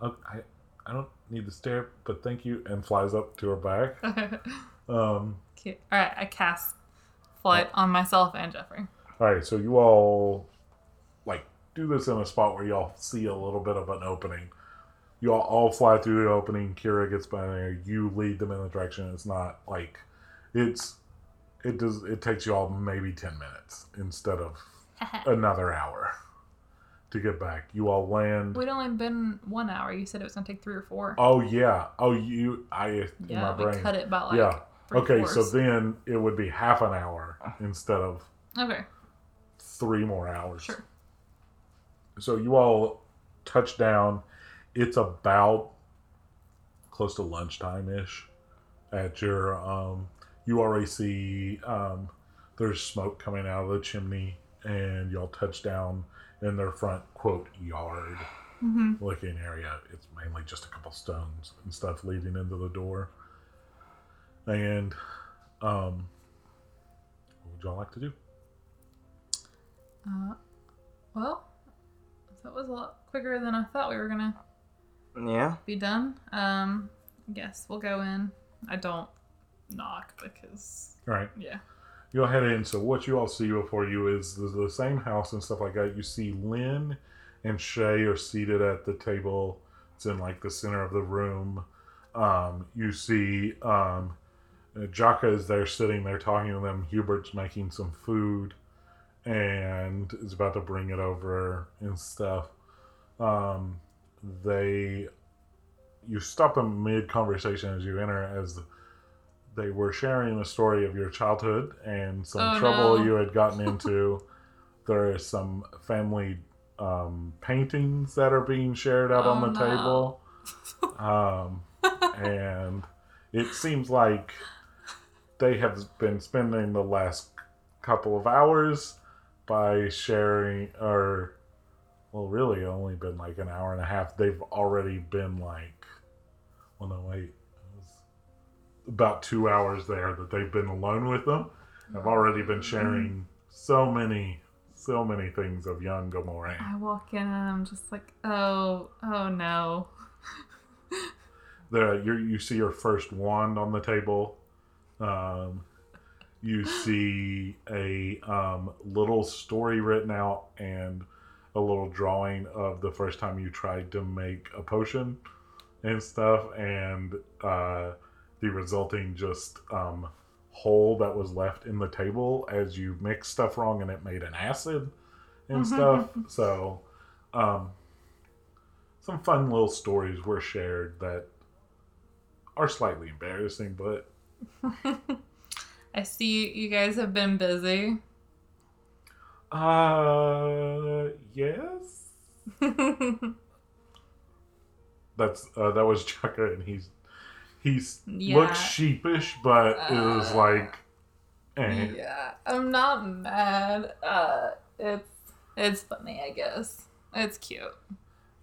oh, I, I don't need the stare, but thank you, and flies up to her back. [laughs] Um, Cute. All right, I cast flight on myself and Jeffrey. all right, so you all like do this in a spot where y'all see a little bit of an opening. You all, all fly through the opening. Kira gets by there. You lead them in the direction. It's not like it's it does. It takes you all maybe ten minutes instead of [laughs] another hour to get back. You all land. We'd only been one hour. You said it was gonna take three or four. Oh yeah. Oh you. I yeah, my we brain. cut it by like. yeah. Okay, so then it would be half an hour instead of Okay, three more hours. sure. So you all touch down. It's about close to lunchtime ish at your. Um, you already see um, there's smoke coming out of the chimney, and y'all touch down in their front quote yard hmm looking area. It's mainly just a couple stones and stuff leading into the door. And um, what would y'all like to do? Uh, well, that was a lot quicker than I thought we were gonna Yeah. be done. Um, I guess we'll go in. I don't knock because All right. yeah. You'll head in. So what you all see before you is the, the same house and stuff like that. You see Lynn and Shay are seated at the table. It's in like the center of the room. Um, you see um, Jaka is there sitting there talking to them. Hubert's making some food and is about to bring it over and stuff. Um, they you stop them mid conversation as you enter as they were sharing the story of your childhood and some Oh, trouble no. you had gotten [laughs] into. there is some family um, paintings that are being shared out on Oh, the no. table. [laughs] Um, and it seems like they have been spending the last couple of hours by sharing, or, well, really only been like an hour and a half. They've already been like, well, no, wait. About two hours there that they've been alone with them. I've already been sharing so many, so many things of young Gamoree. I walk in and I'm just like, oh, oh no. [laughs] the you you see your first wand on the table. Um, you [gasps] see a um, little story written out and a little drawing of the first time you tried to make a potion and stuff, and uh, the resulting just um, hole that was left in the table as you mixed stuff wrong and it made an acid and stuff. So, um, some fun little stories were shared that are slightly embarrassing, but [laughs] I see you guys have been busy. uh, yes. [laughs] That's uh, that was Jaka, and he's he's Yeah. looks sheepish, but it was Uh, like, eh. yeah, I'm not mad. Uh, it's it's funny, I guess. It's cute.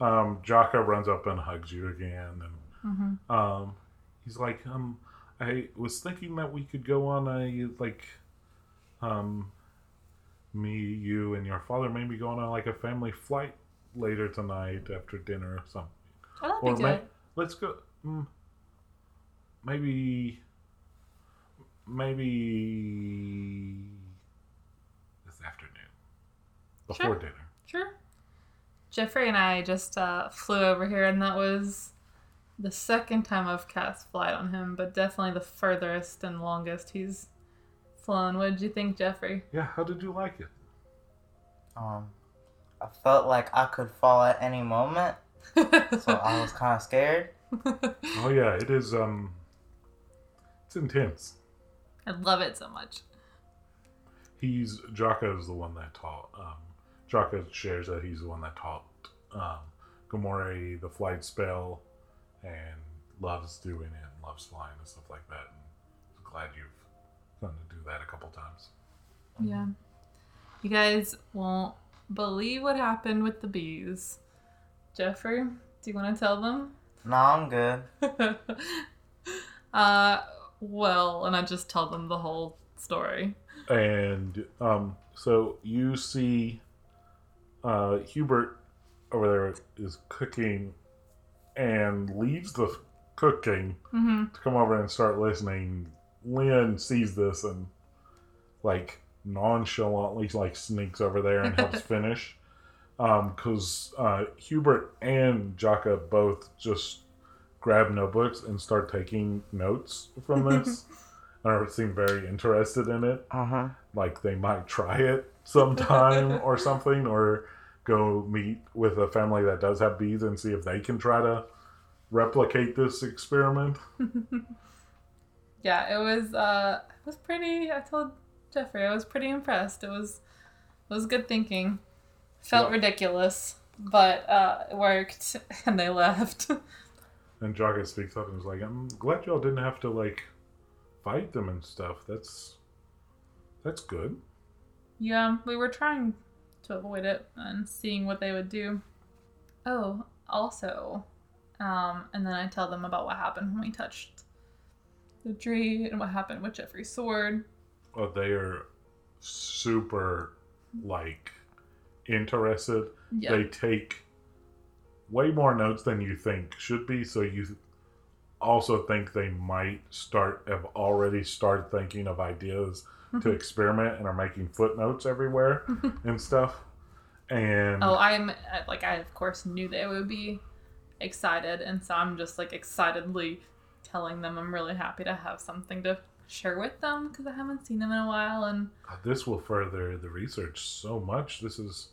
Um, Jaka runs up and hugs you again, and hmm um, he's like, um, I was thinking that we could go on a like, um, me, you, and your father maybe going on like a family flight later tonight after dinner or something. Oh, that'd Or be good. let's go. Mm, maybe, maybe this afternoon before Sure. dinner. Sure. Jeffrey and I just uh, flew over here, and that was the second time I've cast flight on him, but definitely the furthest and longest he's flown. What did you think, Jeffrey? Yeah, how did you like it? Um, I felt like I could fall at any moment, [laughs] so I was kind of scared. Oh yeah, it is. Um, it's intense. I love it so much. He's Jaka is the one that taught. Um, Jaka shares that he's the one that taught um, Gamoree the flight spell, and loves doing it, and loves flying and stuff like that. And I'm glad you've done to do that a couple times. Yeah. You guys won't believe what happened with the bees. Jeffrey, do you want to tell them? No, I'm good. [laughs] uh, well, and I just tell them the whole story. And um, so you see uh, Hubert over there is cooking and leaves the cooking Mm-hmm. to come over and start listening. Lynn sees this and like nonchalantly like sneaks over there and helps [laughs] finish. Um, because uh, Hubert and Jaka both just grab notebooks and start taking notes from this. [laughs] and seem very interested in it. Uh huh. Like they might try it sometime or something, or go meet with a family that does have bees and see if they can try to replicate this experiment. [laughs] Yeah, it was uh it was pretty I told Jeffrey I was pretty impressed. It was it was good thinking. Felt Yeah. ridiculous, but uh it worked [laughs] and they left. And Jaka speaks up and is like, "I'm glad y'all didn't have to like fight them and stuff. That's that's good." yeah, we were trying to avoid it and seeing what they would do. Oh, also, um, and then I tell them about what happened when we touched the tree and what happened with Jeffrey's sword. Oh, they are super like interested. They take way more notes than you think should be. So you also think they might start have already started thinking of ideas to experiment and are making footnotes everywhere [laughs] and stuff. And Oh, I'm uh, like I of course knew they would be excited, and so I'm just like excitedly telling them I'm really happy to have something to share with them because I haven't seen them in a while, and Uh, this will further the research so much. This is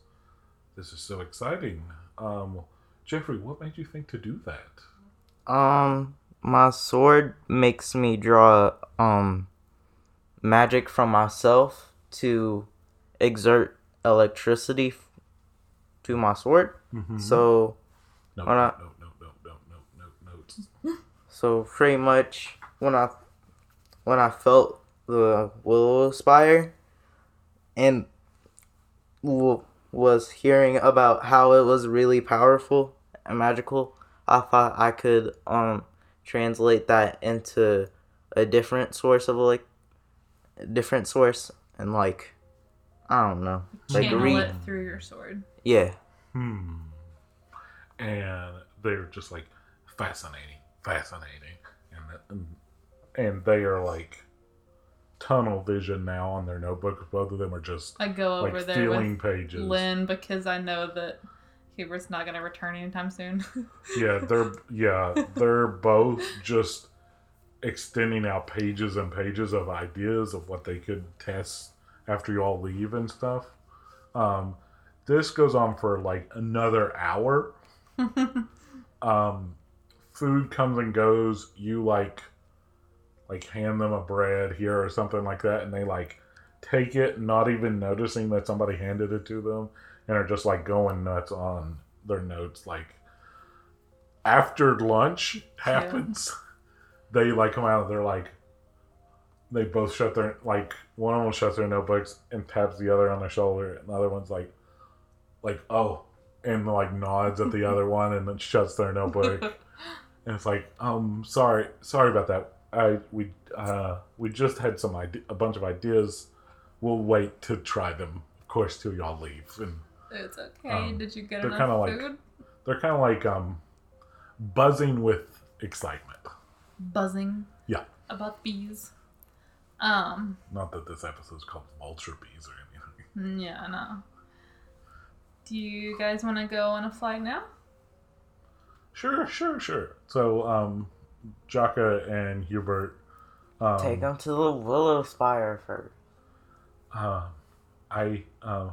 this is so exciting. Um, Jeffrey, what made you think to do that? Um, my sword makes me draw um magic from myself to exert electricity f- to my sword. Mhm. So no, why no, not? no, no, no, no, no, no, notes. [laughs] so pretty much when I when I felt the Willowspire and w- was hearing about how it was really powerful and magical, I thought I could um translate that into a different source of like a different source and like I don't know like channel read it through your sword. yeah Hmm. And they're just like fascinating, fascinating, and and, and they are like tunnel vision now on their notebooks. Both of them are just I go over like there feeling with pages. Lynn because I know that Hubert's not going to return anytime soon. [laughs] Yeah, they're yeah, they're both just extending out pages and pages of ideas of what they could test after you all leave and stuff. Um, this goes on for like another hour. [laughs] um, food comes and goes. You like like hand them a bread here or something like that, and they like take it, not even noticing that somebody handed it to them, and are just like going nuts on their notes. Like after lunch happens, [laughs] they like come out. They're like they both shut their like one of them shuts their notebooks and taps the other on the shoulder, and the other one's like like oh and like nods at the [laughs] other one and then shuts their notebook [laughs] and it's like um sorry sorry about that i we uh we just had some ide- a bunch of ideas we'll wait to try them of course till y'all leave and it's okay. Um, Did you get they're enough kinda like- food? they're kind of like um buzzing with excitement Buzzing. Yeah. About bees. Um. not that this episode's called vulture bees or anything Yeah. I know. Do you guys want to go on a flight now? sure sure sure so um jaka and hubert um, Take them to the Willowspire first. uh, I uh,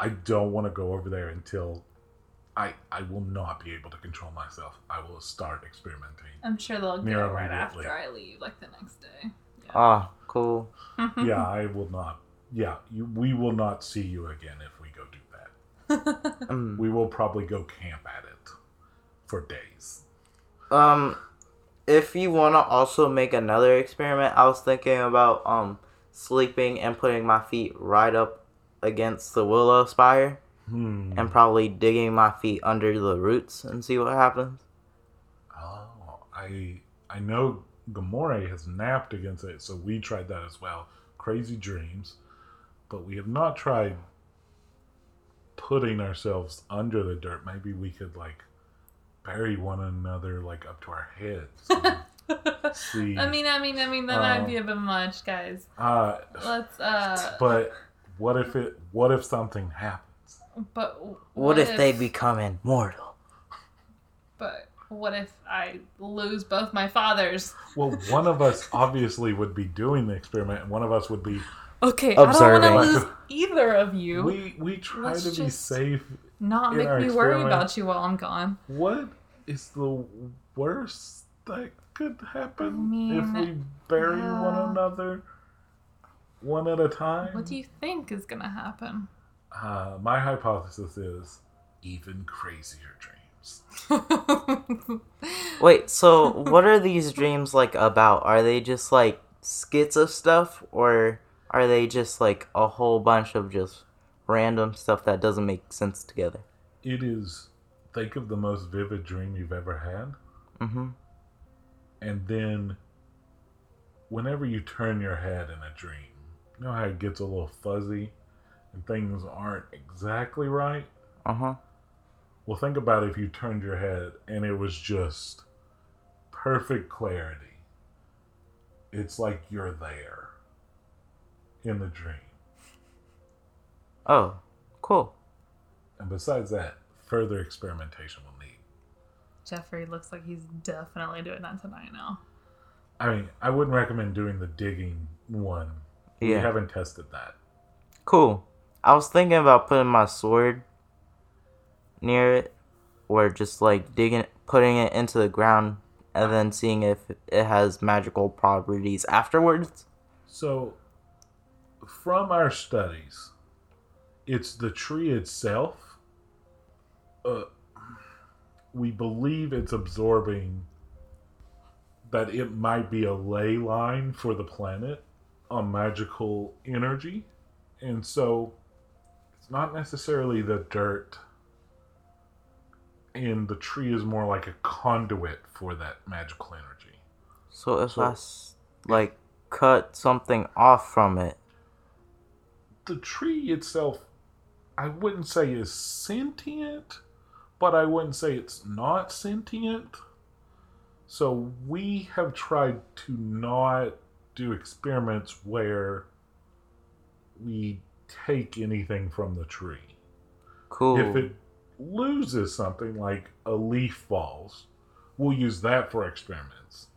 I don't want to go over there until I I will not be able to control myself. I will start experimenting. I'm sure they'll go Near right immediately. after I leave, like the next day. Ah, cool. [laughs] yeah, I will not. Yeah, you, we will not see you again if we go do that. Mm. [laughs] We will probably go camp at it for days. Um, if you want to also make another experiment, I was thinking about um sleeping and putting my feet right up against the Willowspire Hmm. and probably digging my feet under the roots and see what happens. Oh, I I know Gamoree has napped against it, so we tried that as well. Crazy dreams, but we have not tried putting ourselves under the dirt. Maybe we could like bury one another like up to our heads. [laughs] see, I mean, I mean, I mean, that Uh, might be a bit much, guys. uh, Let's. uh but what if it? What if something happens? But What, if, they become immortal? But what if I lose both my fathers? Well, one of us obviously would be doing the experiment, and one of us would be. Okay, Observing. I don't want to lose either of you. We we try Let's to be safe Not make me worry about you while I'm gone. What is the worst that could happen I if we bury one another one at a time? What do you think is gonna happen? uh, my hypothesis is even crazier dreams. [laughs] Wait, so what are these dreams like about? Are they just like skits of stuff or are they just like a whole bunch of just random stuff that doesn't make sense together? It is think of the most vivid dream you've ever had, Mhm. and then whenever you turn your head in a dream, you know how it gets a little fuzzy and things aren't exactly right. Uh-huh. Well, think about if you turned your head and it was just perfect clarity. It's like you're there in the dream. Oh, cool. And besides that, further experimentation will need. Jeffrey looks like he's definitely doing that tonight now. I mean, I wouldn't recommend doing the digging one. We haven't tested that. Cool. I was thinking about putting my sword near it, or just like digging, putting it into the ground, and then seeing if it has magical properties afterwards. So, from our studies, it's the tree itself. Uh, we believe it's absorbing that it might be a ley line for the planet on magical energy. And so, it's not necessarily the dirt. And the tree is more like a conduit for that magical energy. So if So- I like cut something off from it, the tree itself, I wouldn't say is sentient, but I wouldn't say it's not sentient. So we have tried to not do experiments where we take anything from the tree. Cool. If it loses something like a leaf falls, we'll use that for experiments.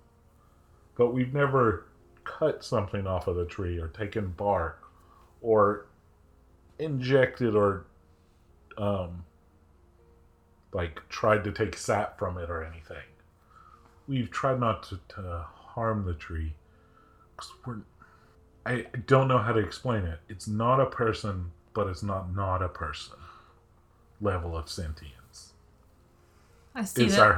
But we've never cut something off of the tree or taken bark or injected or um, like tried to take sap from it or anything. We've tried not to, to harm the tree 'cause we're. I I don't know how to explain it. It's not a person, but it's not not a person level of sentience. I see Is that. our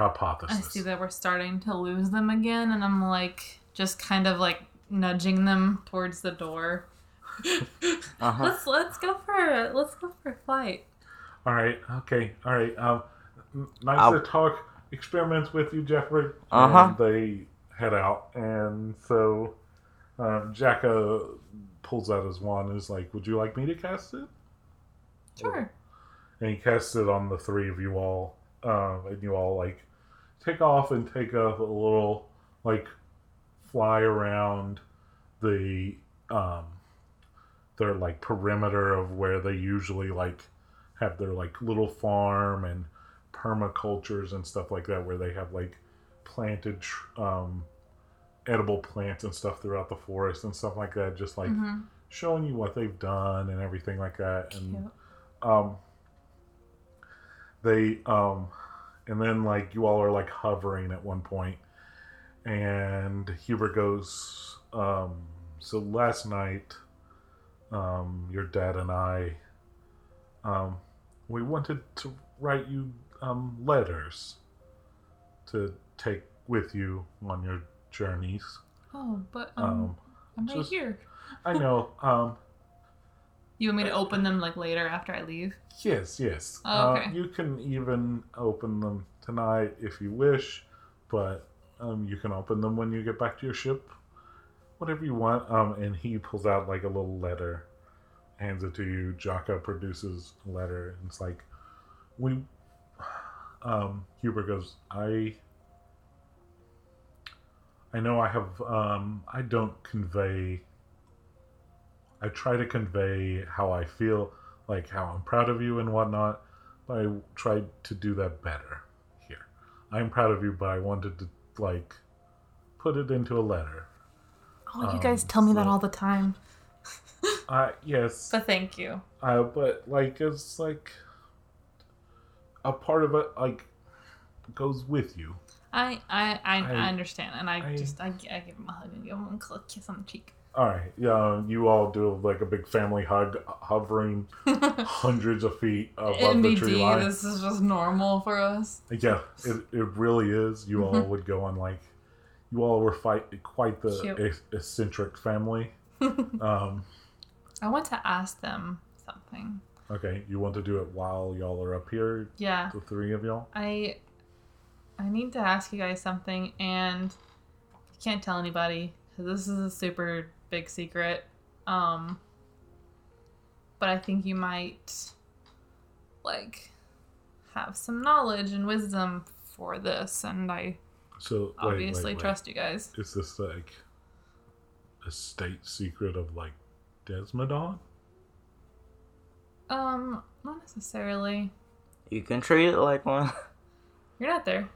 I see that we're starting to lose them again, and I'm like just kind of like nudging them towards the door. [laughs] Uh-huh. Let's let's go for it. let's go for a flight. All right. Okay. All right. Um, nice I'll- to talk experiments with you, Jeffrey. Uh-huh. They head out, and so um, Jaka pulls out his wand and is like, "Would you like me to cast it?" Sure. And he casts it on the three of you all, um, and you all like take off and take a, a little like fly around the um, their like perimeter of where they usually like have their like little farm and permacultures and stuff like that, where they have like planted tr- um, edible plants and stuff throughout the forest and stuff like that, just like hmm showing you what they've done and everything like that. And Cute. um they um and then like you all are like hovering at one point and Hubert goes um so last night um your dad and I um we wanted to write you um letters to take with you on your journeys Oh, but um um, I'm right just- here. I know [laughs] um You want me to open them like later after I leave? Yes, yes. Oh, Uh, okay. you can even open them tonight if you wish, but um, you can open them when you get back to your ship. Whatever you want. Um, and he pulls out like a little letter, hands it to you. Jaka produces a letter, and it's like, we. [sighs] Um, Hubert goes, I. I know I have. Um, I don't convey. I try to convey how I feel like how I'm proud of you and whatnot. But I tried to do that better here. I'm proud of you, but I wanted to like put it into a letter. Oh, you Um, guys tell me that all the time. [laughs] Uh yes. But thank you. Uh, but like it's like a part of it like goes with you. I I I, I, I- understand, and I, I- just I, I give him a hug and give him a kiss on the cheek. All right, yeah. You all do like a big family hug, hovering [laughs] hundreds of feet above the tree line. this is just normal for us. Yeah, it, it really is. You all Mhm. would go on like, you all were fight quite the e- eccentric family. [laughs] Um, I want to ask them something. okay, you want to do it while y'all are up here, Yeah, the three of y'all. I I need to ask you guys something, and I can't tell anybody because this is a super big secret. Um, but I think you might like have some knowledge and wisdom for this, and I So wait, obviously wait, wait. trust you guys. Is this like a state secret of like Desmodon? Um, not necessarily. You can treat it like one. You're not there.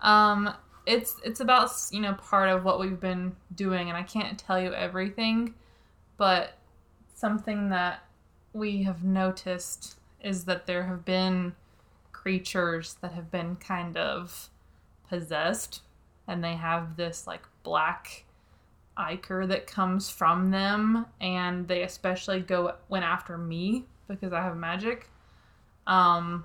Um, it's it's about you know part of what we've been doing, and I can't tell you everything, but something that we have noticed is that there have been creatures that have been kind of possessed, and they have this like black ichor that comes from them, and they especially go went after me because I have magic. Um,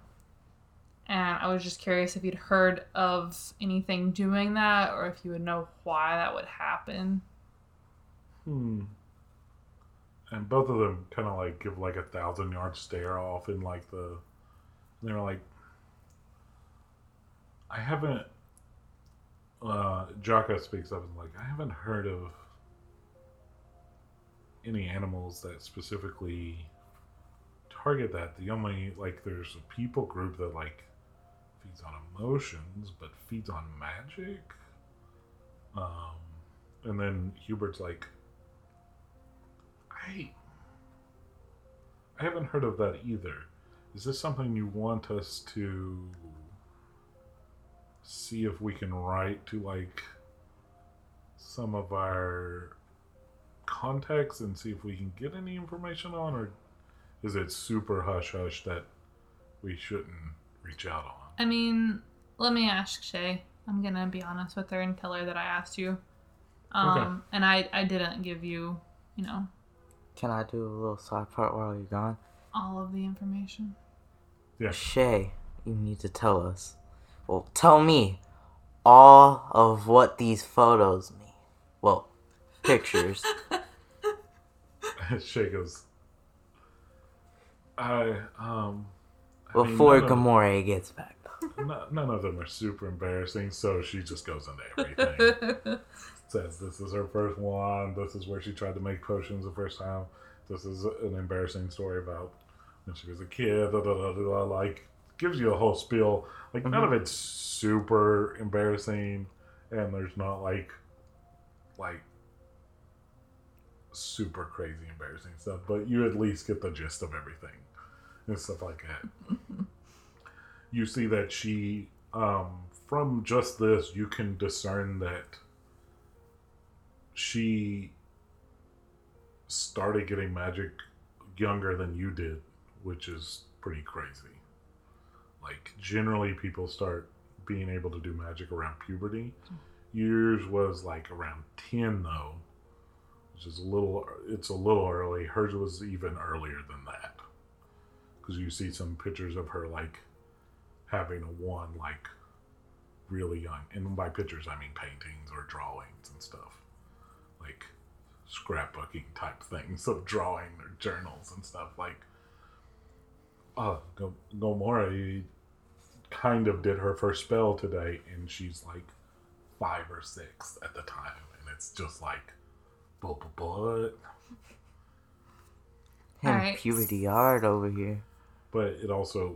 and I was just curious if you'd heard of anything doing that or if you would know why that would happen. hmm. And both of them kind of like give like a thousand yard stare off in like the. They're like, I haven't. Uh, Jaka speaks up and like, I haven't heard of any animals that specifically target that. The only like, there's a people group that like feeds on emotions, but feeds on magic. Um, and then Hubert's like, I, I haven't heard of that either. Is this something you want us to see if we can write to like some of our contacts and see if we can get any information on, or is it super hush hush that we shouldn't reach out on? I mean, let me ask Shay. I'm gonna be honest with her and tell her that I asked you. Um, Okay. and I I didn't give you, you know, Can I do a little side part while you're gone? all of the information. Yeah. Shay, you need to tell us. Well, tell me all of what these photos mean. Well, [laughs] pictures. Shay goes, I, um. I before none of- Gamoree gets back. No- none of them are super embarrassing, so she just goes into everything. [laughs] Says this is her first one. This is where she tried to make potions the first time. This is an embarrassing story about when she was a kid. Da, da, da, like gives you a whole spiel. Like none of mm-hmm. it's super embarrassing, and there's not like like super crazy embarrassing stuff. But you at least get the gist of everything and stuff like that. [laughs] you see that she um, from just this you can discern that she started getting magic younger than you did which is pretty crazy. Like generally people start being able to do magic around puberty. Yours was like around 10 though which is a little it's a little early. Hers was even earlier than that. Because you see some pictures of her like having a one like really young and by pictures i mean paintings or drawings and stuff like scrapbooking type things [laughs] of drawing or journals and stuff like uh Go- Gamoree you kind of did her first spell today and she's like five or six at the time and it's just like but but but Him Alright. puberty hard over here. but it also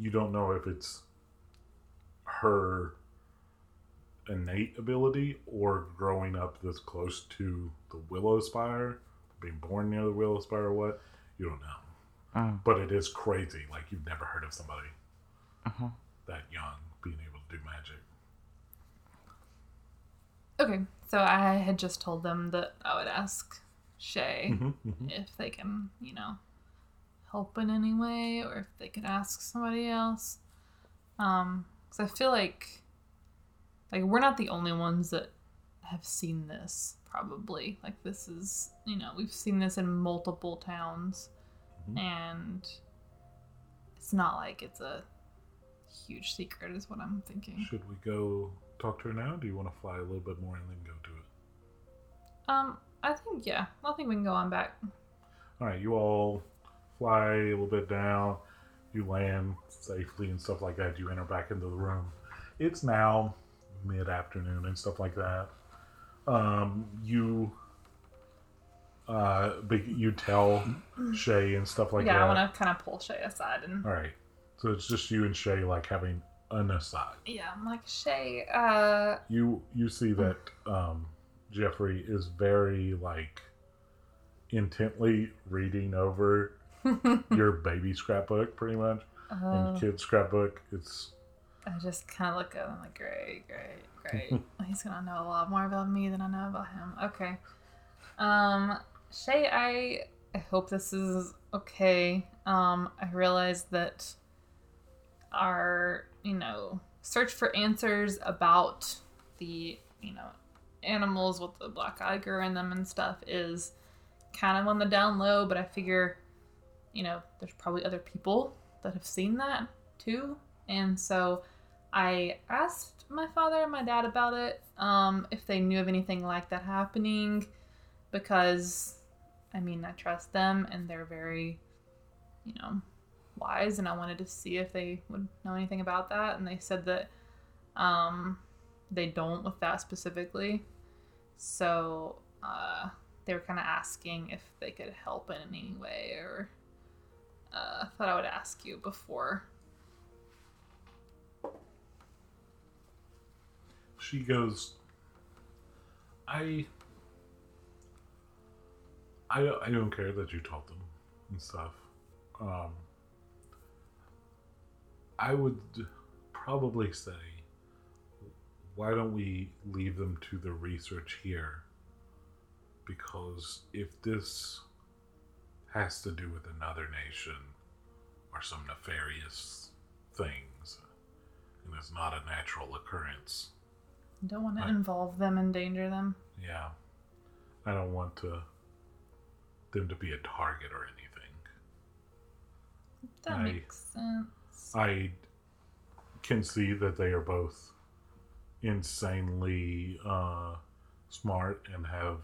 you don't know if it's her innate ability or growing up this close to the Willowspire being born near the Willowspire or what you don't know Mm. but it is crazy like you've never heard of somebody Mhm. that young being able to do magic Okay, so I had just told them that I would ask Shay Mhm, mhm. if they can, you know, help in any way or if they could ask somebody else. Um, because I feel like, like we're not the only ones that have seen this. Probably, like this is, you know, we've seen this in multiple towns, Mhm. and it's not like it's a huge secret, is what I'm thinking. should we go talk to her now do you want to fly a little bit more and then go to it Um, I think yeah, I think we can go on back. All right, you all fly a little bit down. You land safely and stuff like that. You enter back into the room. It's now mid afternoon and stuff like that. Um, you, uh, you tell Shay and stuff like yeah, that. Yeah, I want to kind of pull Shay aside and All right, so it's just you and Shay like having an aside. yeah, I'm like Shay. Uh, You you see that um, Jeffrey is very like intently reading over [laughs] your [laughs] baby scrapbook, pretty much. and kid scrapbook. It's I just kind of look at him like, great, great, great. [laughs] He's gonna know a lot more about me than I know about him. Okay. Um, Shay, I I hope this is okay. Um, I realize that our you know search for answers about the you know animals with the black ichor in them and stuff is kind of on the down low, but I figure you know there's probably other people that have seen that too, and so I asked my father and my dad about it, um, if they knew of anything like that happening, because, I mean, I trust them and they're very, you know, wise, and I wanted to see if they would know anything about that, and they said that, um, they don't with that specifically, so, uh, they were kind of asking if they could help in any way, or, uh, thought I would ask you before she goes. I, I, don't- I don't care that you taught them and stuff. Um, I would probably say, why don't we leave them to the research here? Because if this has to do with another nation or some nefarious things, and it's not a natural occurrence, Don't want to Right. involve them, endanger them. yeah, I don't want to them to be a target or anything. That I- makes sense. I can see that they are both insanely uh, smart and have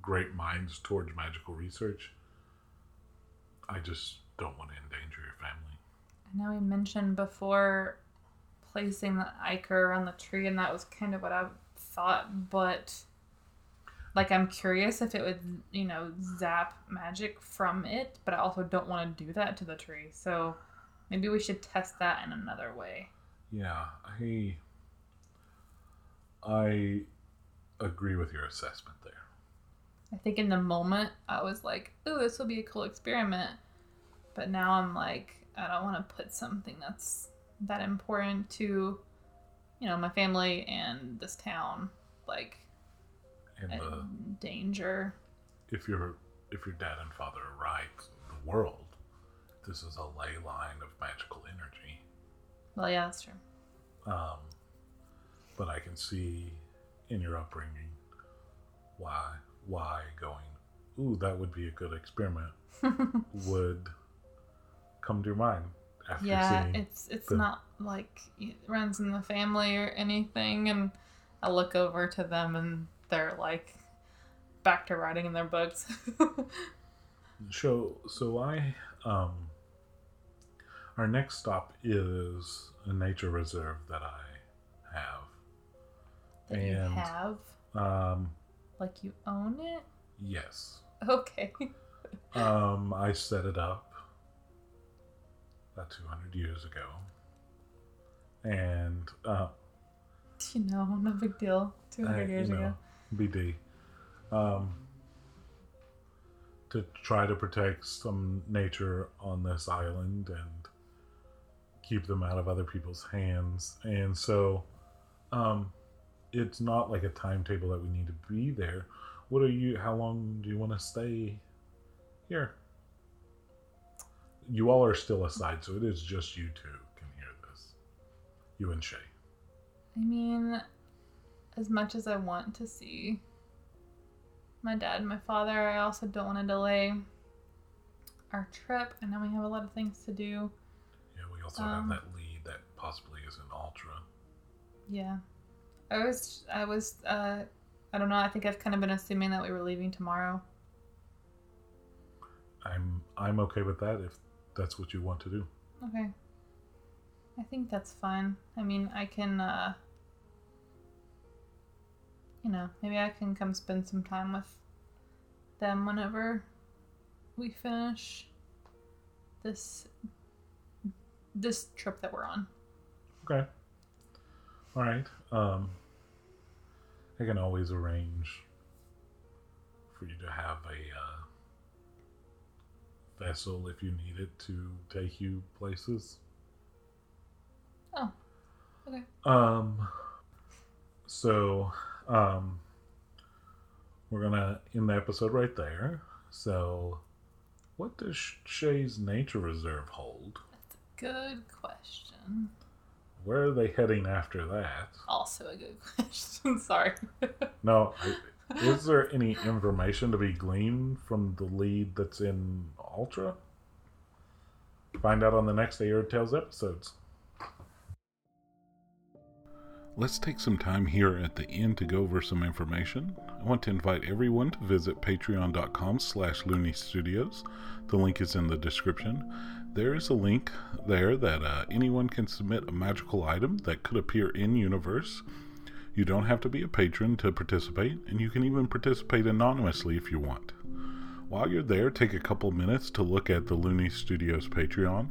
great minds towards magical research. I just don't want to endanger your family. I know we mentioned before placing the ichor around the tree, and that was kind of what I thought, but like I'm curious if it would, you know, zap magic from it, but I also don't want to do that to the tree. So maybe we should test that in another way. Yeah, I I agree with your assessment there. I think in the moment I was like, "Ooh, this will be a cool experiment," but now I'm like, I don't want to put something that's that important to, you know, my family and this town, like And the, in danger. if your if your dad and father are right, the world, this is a ley line of magical energy. Well, yeah, that's true. Um, but I can see in your upbringing why why going, ooh, that would be a good experiment [laughs] would come to your mind after yeah, seeing. Yeah, it's it's the- not like it runs in the family or anything, and I look over to them and they're like back to writing in their books. [laughs] So so I um our next stop is a nature reserve that I have. that you And- have, Um like you own it. yes. Okay. [laughs] Um I set it up about 200 years ago. And uh you know, [laughs] no big deal. 200 I- years you know, ago. BD. Um, to try to protect some nature on this island and keep them out of other people's hands. And so um, it's not like a timetable that we need to be there. What are you, how long do you want to stay here? You all are still aside, so it is just you two can hear this. You and Shay. I mean, as much as I want to see my dad and my father, I also don't want to delay our trip. I know we have a lot of things to do. Yeah, we also Um, have that lead that possibly is an ultra. Yeah. I was, I was, uh, I don't know. I think I've kind of been assuming that we were leaving tomorrow. I'm I'm okay with that if that's what you want to do. Okay. I think that's fine. I mean, I can, uh, you know, maybe I can come spend some time with them whenever we finish this this trip that we're on. Okay. All right. Um, I can always arrange for you to have a uh, vessel if you need it to take you places. Oh, okay. Um. So, um, we're gonna end the episode right there. So, what does Shay's Nature Reserve hold? That's a good question. Where are they heading after that? Also a good [laughs] question. Sorry. No, is there any information to be gleaned from the lead that's in Ultra? Find out on the next Aerde Tales episodes. Let's take some time here at the end to go over some information. I want to invite everyone to visit patreon.com slash looney studios. The link is in the description. There is a link there that uh, anyone can submit a magical item that could appear in universe. You don't have to be a patron to participate, and you can even participate anonymously if you want. While you're there, take a couple minutes to look at the Looney Studios Patreon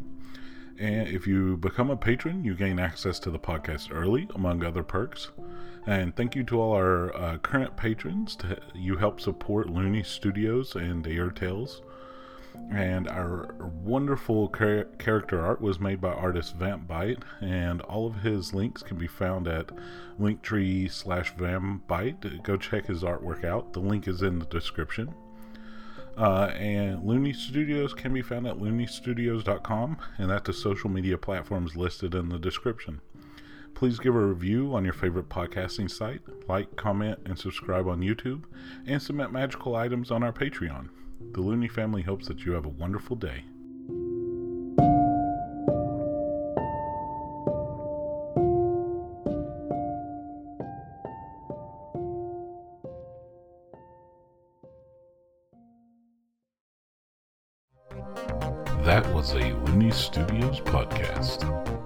And if you become a patron, you gain access to the podcast early, among other perks. And thank you to all our uh, current patrons. To, you help support Looney Studios and Aerde Tales. And our wonderful char- character art was made by artist Vampbyte, and all of his links can be found at linktree slash Vampbyte. Go check his artwork out. The link is in the description. Uh, and Looney Studios can be found at looneystudios.com, and that's the social media platforms listed in the description. Please give a review on your favorite podcasting site, like, comment, and subscribe on YouTube, and submit magical items on our Patreon. The Looney family hopes that you have a wonderful day. That was a Looney Studios podcast.